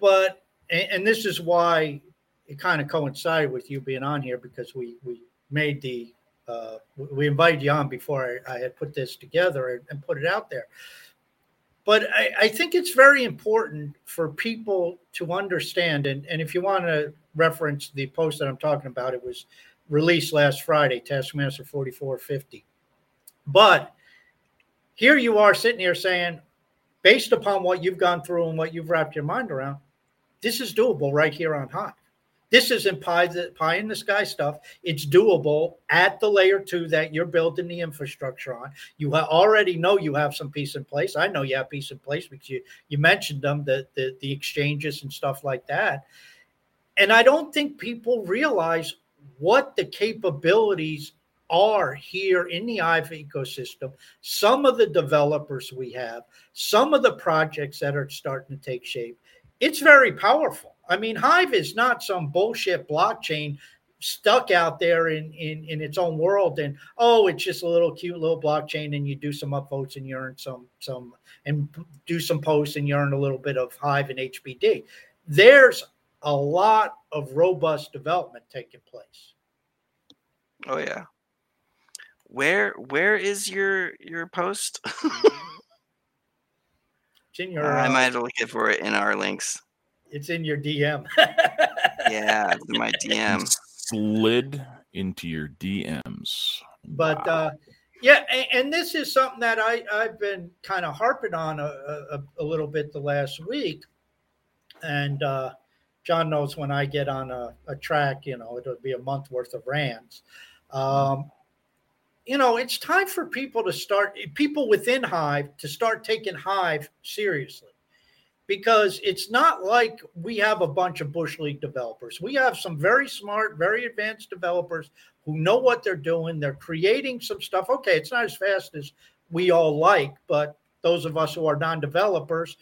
But and, and this is why it kind of coincided with you being on here because we we made the uh, we invited you on before I, I had put this together and, put it out there. But I, I, think it's very important for people to understand. And, and if you want to reference the post that I'm talking about, it was released last Friday, Taskmaster 4450. But here you are sitting here saying, based upon what you've gone through and what you've wrapped your mind around, this is doable right here on Hive. This isn't pie, pie in the sky stuff. It's doable at the layer two that you're building the infrastructure on. You already know you have some piece in place. I know you have piece in place because you, you mentioned them, the, the, the exchanges and stuff like that. And I don't think people realize what the capabilities are here in the Hive ecosystem. Some of the developers we have, some of the projects that are starting to take shape. It's very powerful I mean, Hive is not some bullshit blockchain stuck out there in, in in its own world and oh it's just a little cute little blockchain and you do some upvotes and you earn some some and do some posts and you earn a little bit of hive and hbd there's a lot of robust development taking place. Oh yeah. Where where is your your post? *laughs* It's in your i might uh, look it for it in our links it's in your DM. yeah, *laughs* it's in my DM. Slid into your DMs. But wow. uh, yeah, and, and, this is something that I I've been kind of harping on a, a, a, little bit the last week, and uh, John knows when I get on a, a track, you know, it'll be a month worth of rants. Um, you know, it's time for people to start, people within Hive to start taking Hive seriously because it's not like we have a bunch of bush league developers. We have some very smart, very advanced developers who know what they're doing. They're creating some stuff. Okay, it's not as fast as we all like, but those of us who are non-developers,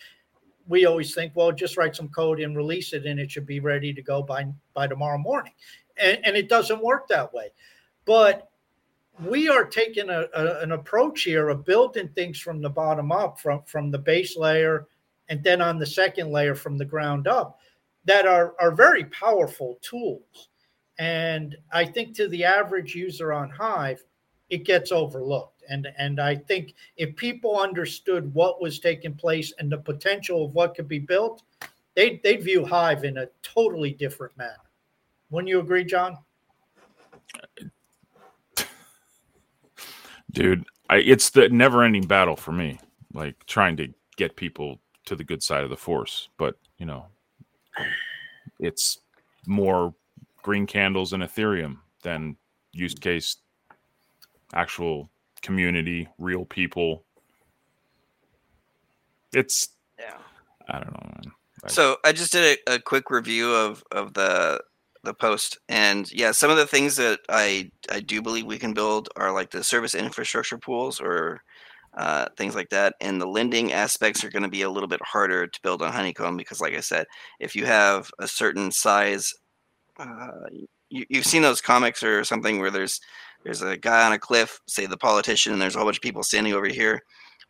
we always think, well, just write some code and release it, and it should be ready to go by by tomorrow morning. And, and it doesn't work that way. But we are taking a, a, an approach here of building things from the bottom up, from from the base layer and then on the second layer from the ground up that are, are very powerful tools. And I think to the average user on Hive, it gets overlooked. And, and I think if people understood what was taking place and the potential of what could be built, they they'd view Hive in a totally different manner. Wouldn't you agree, John? Dude, I, it's the never ending battle for me. Like trying to get people to the good side of the force. But you know, *sighs* it's more green candles and Ethereum than use case, actual community, real people. It's yeah. I don't know, man. so I just did a, a quick review of of the the post and yeah some of the things that i i do believe we can build are like the service infrastructure pools or uh, things like that. And the lending aspects are going to be a little bit harder to build on Honeycomb because, like I said, if you have a certain size, uh, you, you've seen those comics or something where there's there's a guy on a cliff, say the politician, and there's a whole bunch of people standing over here.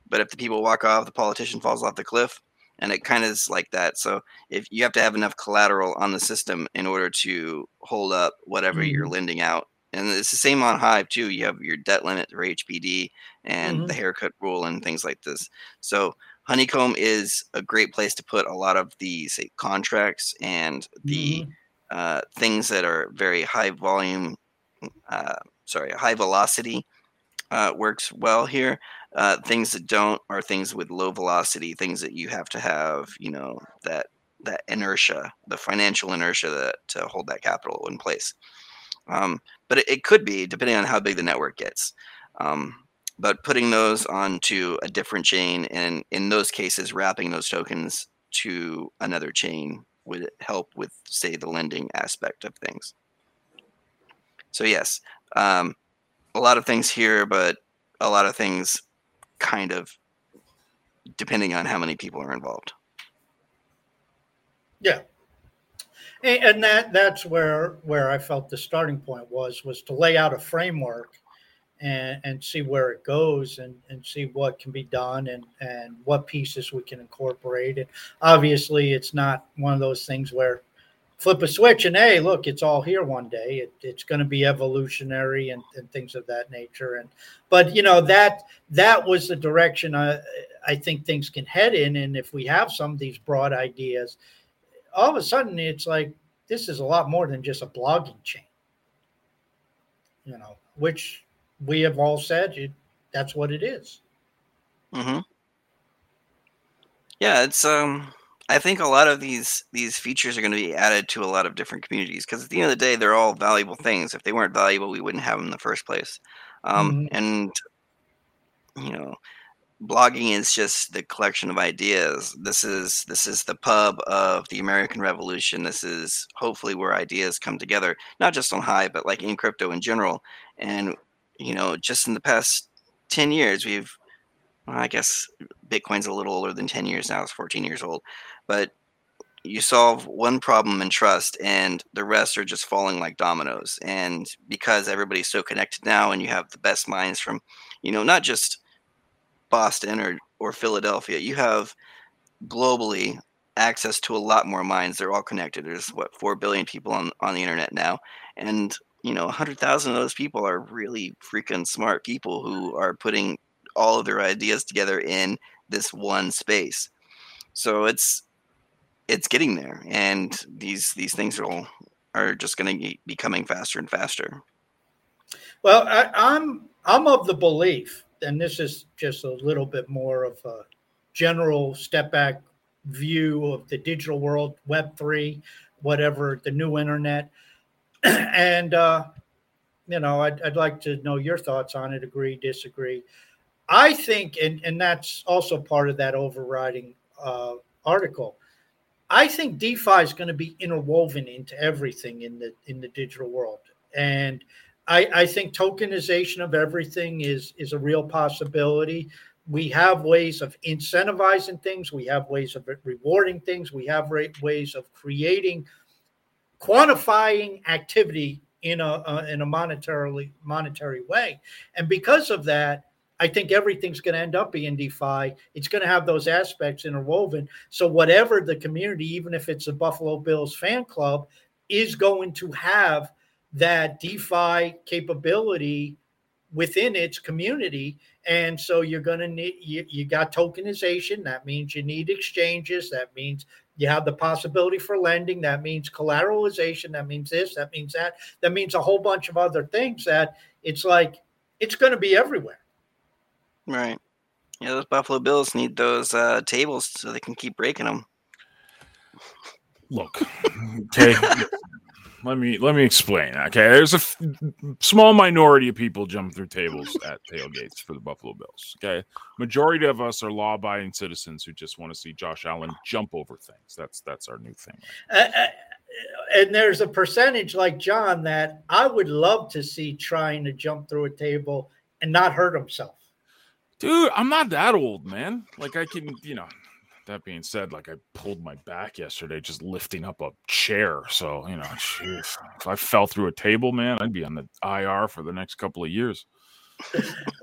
But if the people walk off, the politician falls off the cliff, and it kind of is like that. So if you have to have enough collateral on the system in order to hold up whatever mm-hmm. you're lending out and it's the same on Hive too. You have your debt limit for HBD and mm-hmm. the haircut rule and things like this. So Honeycomb is a great place to put a lot of the say contracts and the mm-hmm. uh, things that are very high volume. Uh, sorry, high velocity uh, works well here. Uh, things that don't are things with low velocity, things that you have to have, you know, that that inertia, the financial inertia that to hold that capital in place. Um, but it, it, could be depending on how big the network gets. Um, but putting those onto a different chain and in those cases wrapping those tokens to another chain would help with say the lending aspect of things. So yes, um, a lot of things here, but a lot of things kind of depending on how many people are involved. Yeah, and that that's where where I felt the starting point was was to lay out a framework and and see where it goes and and see what can be done and and what pieces we can incorporate and obviously it's not one of those things where flip a switch and hey, look, it's all here one day. It, it's going to be evolutionary and, and things of that nature. And but you know that that was the direction I I think things can head in. And if we have some of these broad ideas, all of a sudden it's like this is a lot more than just a blogging chain. You know, which we have all said it, that's what it is. Mm-hmm. Yeah, it's um I think a lot of these these features are going to be added to a lot of different communities because at the end of the day, they're all valuable things. If they weren't valuable, we wouldn't have them in the first place. Um, mm-hmm. And you know, blogging is just the collection of ideas. This is this is the pub of the American Revolution. This is hopefully where ideas come together, not just on high but like in crypto in general. And you know, just in the past ten years, we've I guess Bitcoin's a little older than 10 years now, it's 14 years old. But you solve one problem in trust and the rest are just falling like dominoes. And because everybody's so connected now and you have the best minds from, you know, not just Boston or, or Philadelphia, you have globally access to a lot more minds. They're all connected. There's what, 4 billion people on, on the internet now. And you know, 100,000 of those people are really freaking smart people who are putting all of their ideas together in this one space. So it's it's getting there, and these these things are all, are just going to be coming faster and faster. Well, I, I'm I'm of the belief, and this is just a little bit more of a general step back view of the digital world, Web three, whatever the new internet, *clears throat* and uh, you know, I'd, I'd like to know your thoughts on it. Agree, disagree. I think, and, and that's also part of that overriding uh, article. I think DeFi is going to be interwoven into everything in the in the digital world, and I, I think tokenization of everything is is a real possibility. We have ways of incentivizing things. We have ways of rewarding things. We have ways of creating, quantifying activity in a uh, in a monetarily monetary way, and because of that, I think everything's going to end up being DeFi. It's going to have those aspects interwoven. So whatever the community, even if it's a Buffalo Bills fan club, is going to have that DeFi capability within its community. And so you're going to need, you, you got tokenization. That means you need exchanges. That means you have the possibility for lending. That means collateralization. That means this. That means that. That means a whole bunch of other things that it's like, it's going to be everywhere. Right. Yeah, those Buffalo Bills need those uh, tables so they can keep breaking them. Look, okay. *laughs* let me let me explain. Okay, there's a f- small minority of people jump through tables *laughs* at tailgates for the Buffalo Bills. Okay, majority of us are law-abiding citizens who just want to see Josh Allen jump over things. That's that's our new thing. Uh, uh, and there's a percentage like John that I would love to see trying to jump through a table and not hurt himself. Dude, I'm not that old, man. Like I can, you know. That being said, like I pulled my back yesterday just lifting up a chair. So you know, geez, if I fell through a table, man, I'd be on the IR for the next couple of years. *laughs*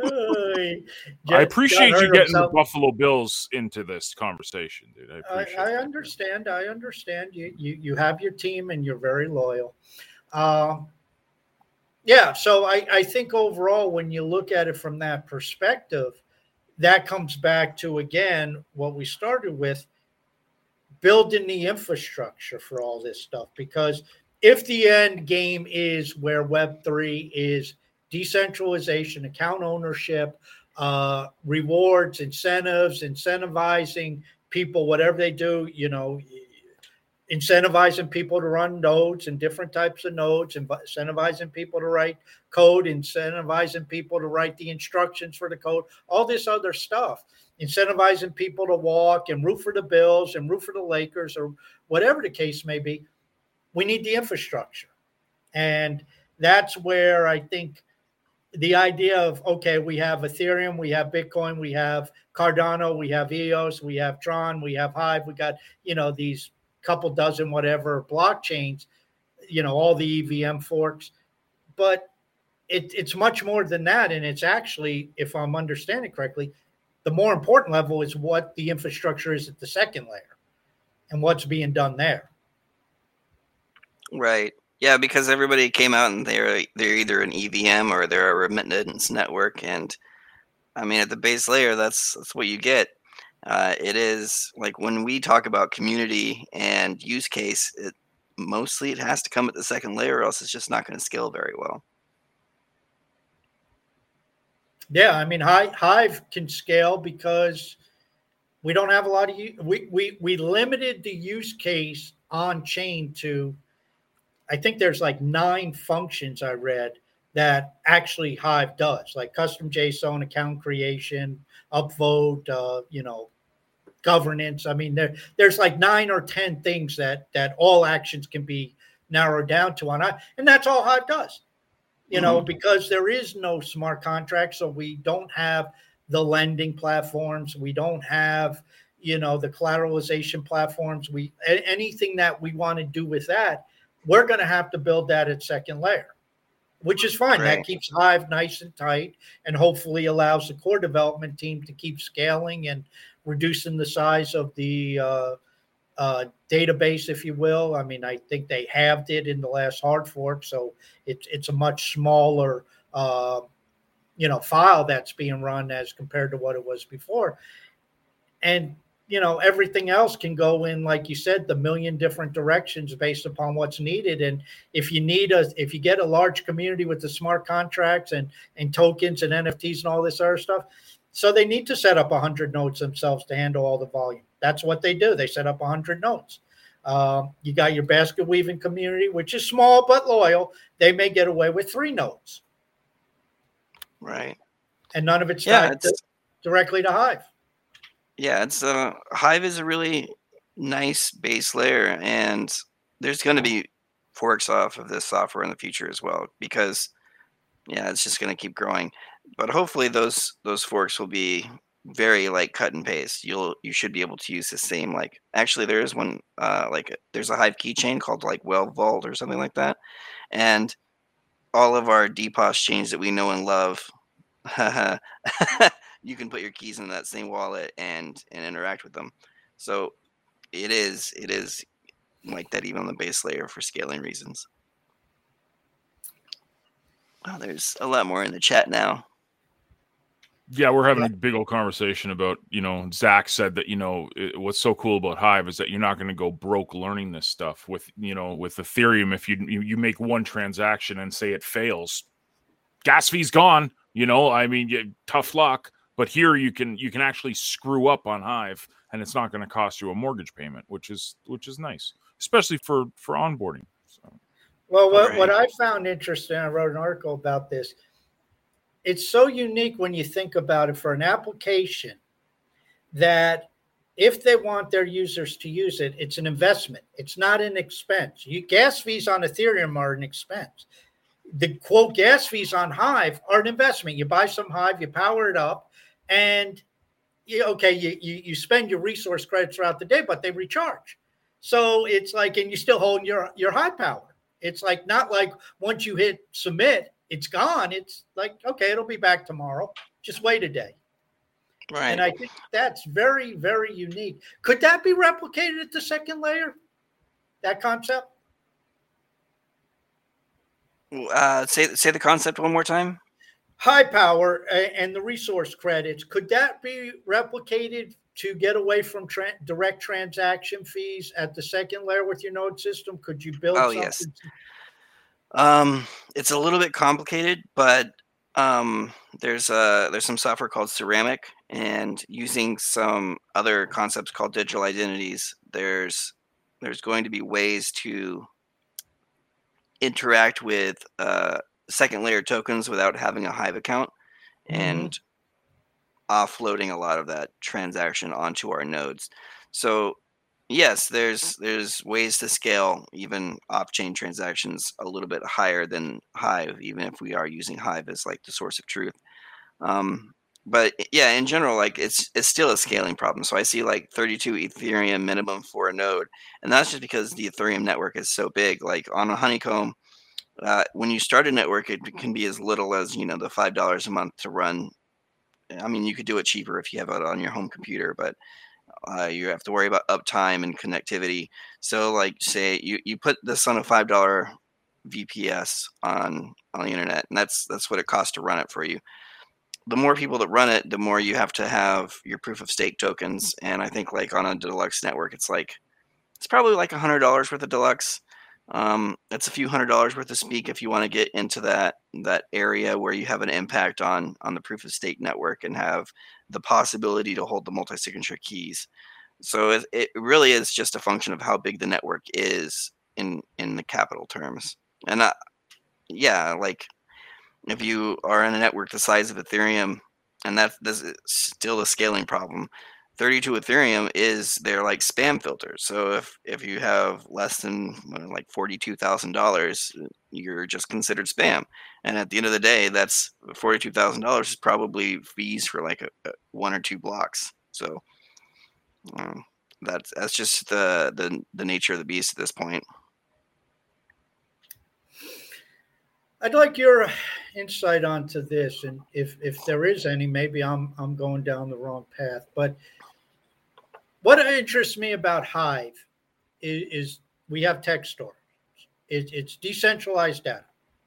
I appreciate you getting the Buffalo Bills into this conversation, dude. I, I, I understand. I understand. You, you you have your team and you're very loyal. Um, yeah, so I, I think overall, when you look at it from that perspective, that comes back to again what we started with building the infrastructure for all this stuff. Because if the end game is where web3 is decentralization account ownership uh, rewards incentives incentivizing people whatever they do you know incentivizing people to run nodes and different types of nodes, incentivizing people to write code, incentivizing people to write the instructions for the code, all this other stuff, incentivizing people to walk and root for the Bills and root for the Lakers or whatever the case may be. We need the infrastructure. And that's where I think the idea of okay, we have Ethereum, we have Bitcoin, we have Cardano, we have EOS, we have Tron, we have Hive, we got you know these couple dozen whatever blockchains, you know, all the EVM forks. But it, it's much more than that. And it's actually, if I'm understanding correctly, the more important level is what the infrastructure is at the second layer and what's being done there. Right. Yeah, because everybody came out and they're they're either an EVM or they're a remittance network, and I mean at the base layer, that's that's what you get. Uh, it is like when we talk about community and use case, it mostly it has to come at the second layer, or else it's just not going to scale very well. Yeah, I mean, Hive can scale because we don't have a lot of we we we limited the use case on chain to I think there's like nine functions I read that actually Hive does, like custom JSON, account creation, upvote, uh, you know, governance. I mean, there there's like nine or ten things that that all actions can be narrowed down to on and that's all Hive does. You know, mm-hmm. because there is no smart contract, so we don't have the lending platforms, we don't have you know the collateralization platforms. We anything that we want to do with that, we're going to have to build that at second layer which is fine. Right. That keeps Hive nice and tight and hopefully allows the core development team to keep scaling and reducing the size of the uh, uh, database, if you will. I mean, I think they halved it in the last hard fork, so it's it's a much smaller, uh, you know, file that's being run as compared to what it was before. And you know, everything else can go in, like you said, the million different directions based upon what's needed. And if you need a, if you get a large community with the smart contracts and and tokens and NFTs and all this other stuff, so they need to set up 100 nodes themselves to handle all the volume. That's what they do. They set up 100 nodes. Um, you got your basket weaving community, which is small but loyal. They may get away with three nodes. Right. And none of it's yeah, to, directly to Hive. Yeah, it's uh, Hive is a really nice base layer, and there's going to be forks off of this software in the future as well because yeah, it's just going to keep growing but hopefully those those forks will be very like cut and paste. You'll you should be able to use the same like actually there is one uh like there's a Hive keychain called like WhaleVault or something like that, and all of our DPoS chains that we know and love, *laughs* *laughs* you can put your keys in that same wallet and and interact with them. So it is it is like that even on the base layer for scaling reasons. Oh, there's a lot more in the chat now. Yeah, we're having yeah. a big old conversation about, you know, Zach said that, you know, it, what's so cool about Hive is that you're not going to go broke learning this stuff with, you know, with Ethereum. If you, you, you make one transaction and say it fails, gas fee's gone, you know, I mean, you, tough luck. But here you can, you can actually screw up on Hive and it's not going to cost you a mortgage payment, which is, which is nice, especially for, for onboarding. So. Well, what, right. what I found interesting, I wrote an article about this it's so unique when you think about it for an application that if they want their users to use it, it's an investment. It's not an expense. You, gas fees on Ethereum are an expense. The quote gas fees on Hive are an investment. You buy some Hive, you power it up, and you, okay, you, you you spend your resource credits throughout the day, but they recharge. So it's like, and you still hold your your Hive power. It's like not like once you hit submit, it's gone. It's like, okay, it'll be back tomorrow. Just wait a day. Right. And I think that's very, very unique. Could that be replicated at the second layer? That concept? Uh, say say the concept one more time. Hive power and the resource credits. Could that be replicated to get away from tra- direct transaction fees at the second layer with your node system? Could you build? Oh something? yes. Um, it's a little bit complicated, but um, there's a there's some software called Ceramic, and using some other concepts called digital identities. There's there's going to be ways to interact with uh, second layer tokens without having a Hive account, mm-hmm. and offloading a lot of that transaction onto our nodes. So Yes, there's there's ways to scale even off-chain transactions a little bit higher than Hive, even if we are using Hive as like the source of truth. Um, but yeah, in general, like it's it's still a scaling problem. So I see like 32 Ethereum minimum for a node, and that's just because the Ethereum network is so big. Like on a honeycomb, uh, when you start a network, it can be as little as you know the five dollars a month to run. I mean, you could do it cheaper if you have it on your home computer, but Uh, you have to worry about uptime and connectivity. So, like, say you, you put this on a five dollar VPS on on the internet, and that's that's what it costs to run it for you. The more people that run it, the more you have to have your proof of stake tokens. And I think like on a Dlux network, it's like it's probably like a hundred dollars worth of Dlux. Um, it's a few hundred dollars worth of speak if you want to get into that that area where you have an impact on on the proof of stake network and have the possibility to hold the multi-signature keys. So it, it really is just a function of how big the network is in in the capital terms. And I, yeah, like if you are in a network the size of Ethereum, and that this is still a scaling problem. 32 Ethereum is their like spam filter. So if if you have less than like forty-two thousand dollars, you're just considered spam. And at the end of the day, that's forty-two thousand dollars is probably fees for like a, a, one or two blocks. So um, that's that's just the, the the nature of the beast at this point. I'd like your insight onto this, and if if there is any, maybe I'm I'm going down the wrong path. But what interests me about Hive is, is we have text storage. It, it's decentralized data.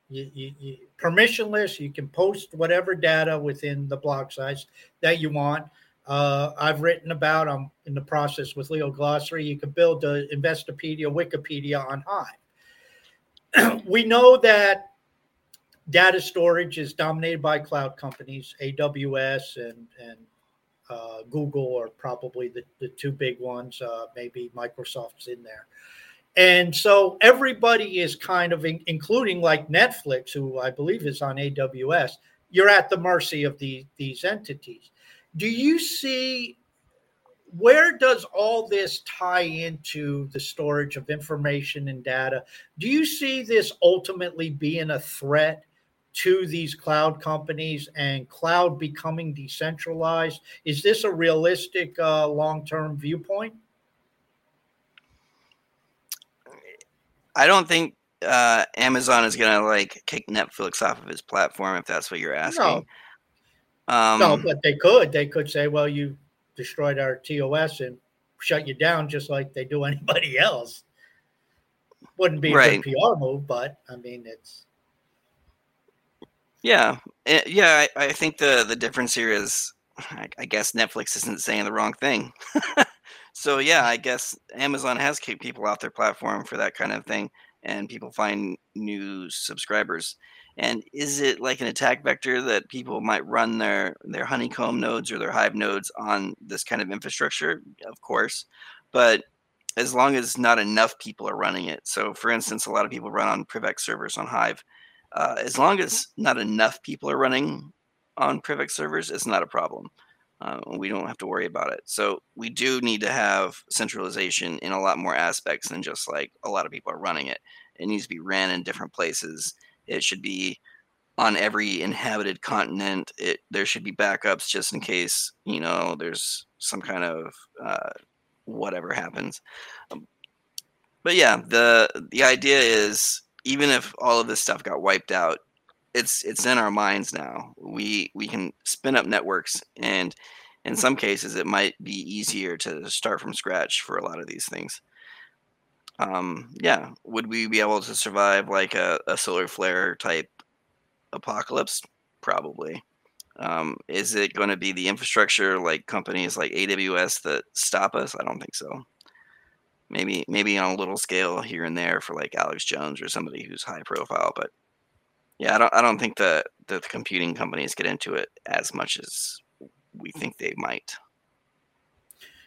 You, you, you, permissionless. You can post whatever data within the block size that you want. Uh, I've written about. I'm in the process with Leo Glossary. You can build a Investopedia, Wikipedia on Hive. *clears throat* we know that data storage is dominated by cloud companies, AWS and and uh, Google are probably the, the two big ones. Uh, maybe Microsoft's in there. And so everybody is kind of, in, including like Netflix, who I believe is on AWS, you're at the mercy of the, these entities. Do you see where does all this tie into the storage of information and data? Do you see this ultimately being a threat to these cloud companies and cloud becoming decentralized? Is this a realistic uh, long term viewpoint? I don't think uh, Amazon is going to like kick Netflix off of his platform if that's what you're asking. No. Um, no, but they could. They could say, "Well, you destroyed our TOS and shut you down, just like they do *laughs* anybody else." Wouldn't be a good PR move, but I mean, it's yeah, eh, yeah. I, I think the the difference here is, I, I guess Netflix isn't saying the wrong thing. *laughs* so yeah, I guess Amazon has kicked people off their platform for that kind of thing, and people find new subscribers. And is it like an attack vector that people might run their their honeycomb nodes or their hive nodes on this kind of infrastructure? Of course, but as long as not enough people are running it. So, for instance, a lot of people run on Privex servers on Hive uh, as long as not enough people are running on Privex servers, it's not a problem. Uh, we don't have to worry about it. So we do need to have centralization in a lot more aspects than just like a lot of people are running it. It needs to be ran in different places. It should be on every inhabited continent. It there should be backups just in case you know there's some kind of uh, whatever happens. Um, but yeah, the the idea is even if all of this stuff got wiped out, it's it's in our minds now. We we can spin up networks, and in some cases, it might be easier to start from scratch for a lot of these things. Um, yeah, would we be able to survive like a, a solar flare type apocalypse? Probably. Um, is it going to be the infrastructure like companies like AWS that stop us? I don't think so maybe maybe on a little scale here and there for like Alex Jones or somebody who's high profile. But yeah, I don't I don't think the the computing companies get into it as much as we think they might.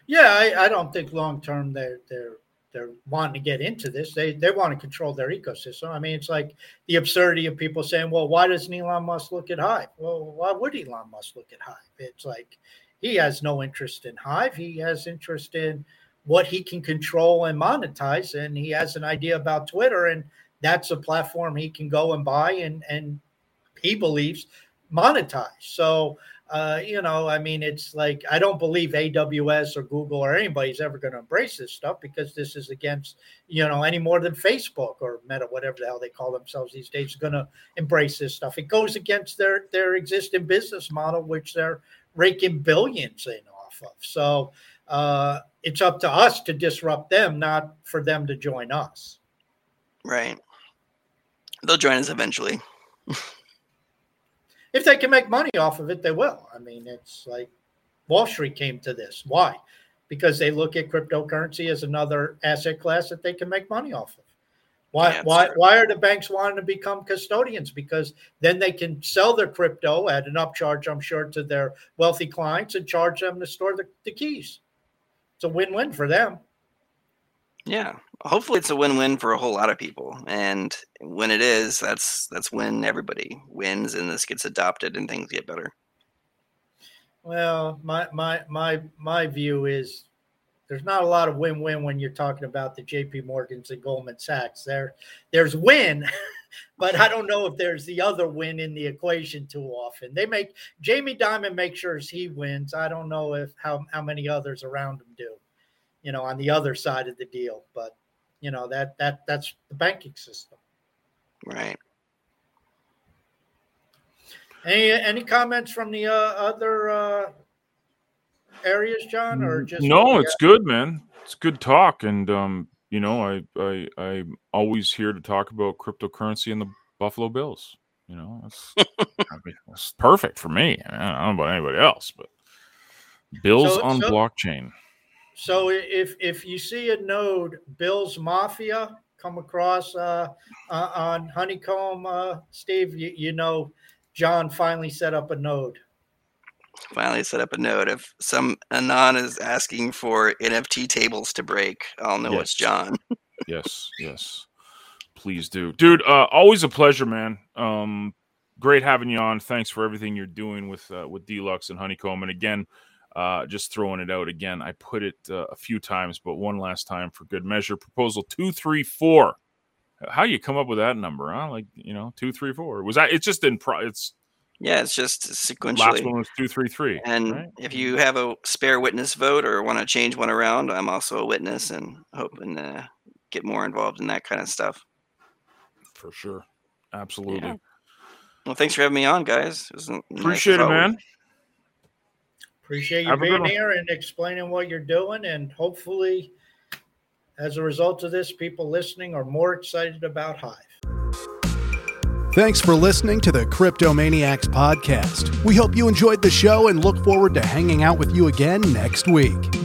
Yeah, I, I don't think long term they're they're they're wanting to get into this. They they want to control their ecosystem. I mean, it's like the absurdity of people saying, "Well, why doesn't Elon Musk look at Hive?" Well, why would Elon Musk look at Hive? It's like he has no interest in Hive. He has interest in what he can control and monetize. And he has an idea about Twitter, and that's a platform he can go and buy and and he believes monetize. So uh, you know, I mean, it's like I don't believe AWS or Google or anybody's ever going to embrace this stuff because this is against, you know, any more than Facebook or Meta, whatever the hell they call themselves these days, is going to embrace this stuff. It goes against their their existing business model, which they're raking billions in off of. So uh, it's up to us to disrupt them, not for them to join us. Right. They'll join us eventually. if they can make money off of it, they will. I mean, it's like Wall Street came to this. Why? Because they look at cryptocurrency as another asset class that they can make money off of. Why, yeah, why, why are the banks wanting to become custodians? Because then they can sell their crypto at an upcharge, I'm sure, to their wealthy clients and charge them to store the, the keys. It's a win win for them. Yeah, hopefully it's a win-win for a whole lot of people, and when it is, that's that's when everybody wins, and this gets adopted and things get better. Well, my my my my view is there's not a lot of win-win when you're talking about the JP Morgans and Goldman Sachs. There, there's win, *laughs* but I don't know if there's the other win in the equation too often. They make Jamie Dimon make sure he wins. I don't know if how how many others around him do, you know, on the other side of the deal. But you know that that that's the banking system. Right. Any any comments from the uh, other uh, areas, John, or just no? It's good, man. It's good talk, and um, you know, I I I'm always here to talk about cryptocurrency and the Buffalo Bills. You know, it's, *laughs* I mean, it's perfect for me. I don't know about anybody else, but Bills so, on so, blockchain. So if if you see a node Bills Mafia come across uh, uh, on Honeycomb, uh, Steve, you, you know John finally set up a node finally set up a node. If some anon is asking for NFT tables to break, I'll know yes. it's John. *laughs* yes, yes. Please do. Dude, uh, always a pleasure, man. Um, great having you on. Thanks for everything you're doing with uh, with Dlux and Honeycomb. And again, uh, just throwing it out again. I put it uh, a few times, but one last time for good measure. Proposal two three four. How you come up with that number? Huh? Like you know, two three four. Was that? It's just in. Pro- it's yeah, it's just sequentially. Last one was two three three. And right? if you have a spare witness vote or want to change one around, I'm also a witness and hoping to uh, get more involved in that kind of stuff. For sure, absolutely. Yeah. Well, thanks for having me on, guys. Appreciate nice it, man. Appreciate you have being here and explaining what you're doing, and hopefully, as a result of this, people listening are more excited about Hive. Thanks for listening to the Cryptomaniacs podcast. We hope you enjoyed the show and look forward to hanging out with you again next week.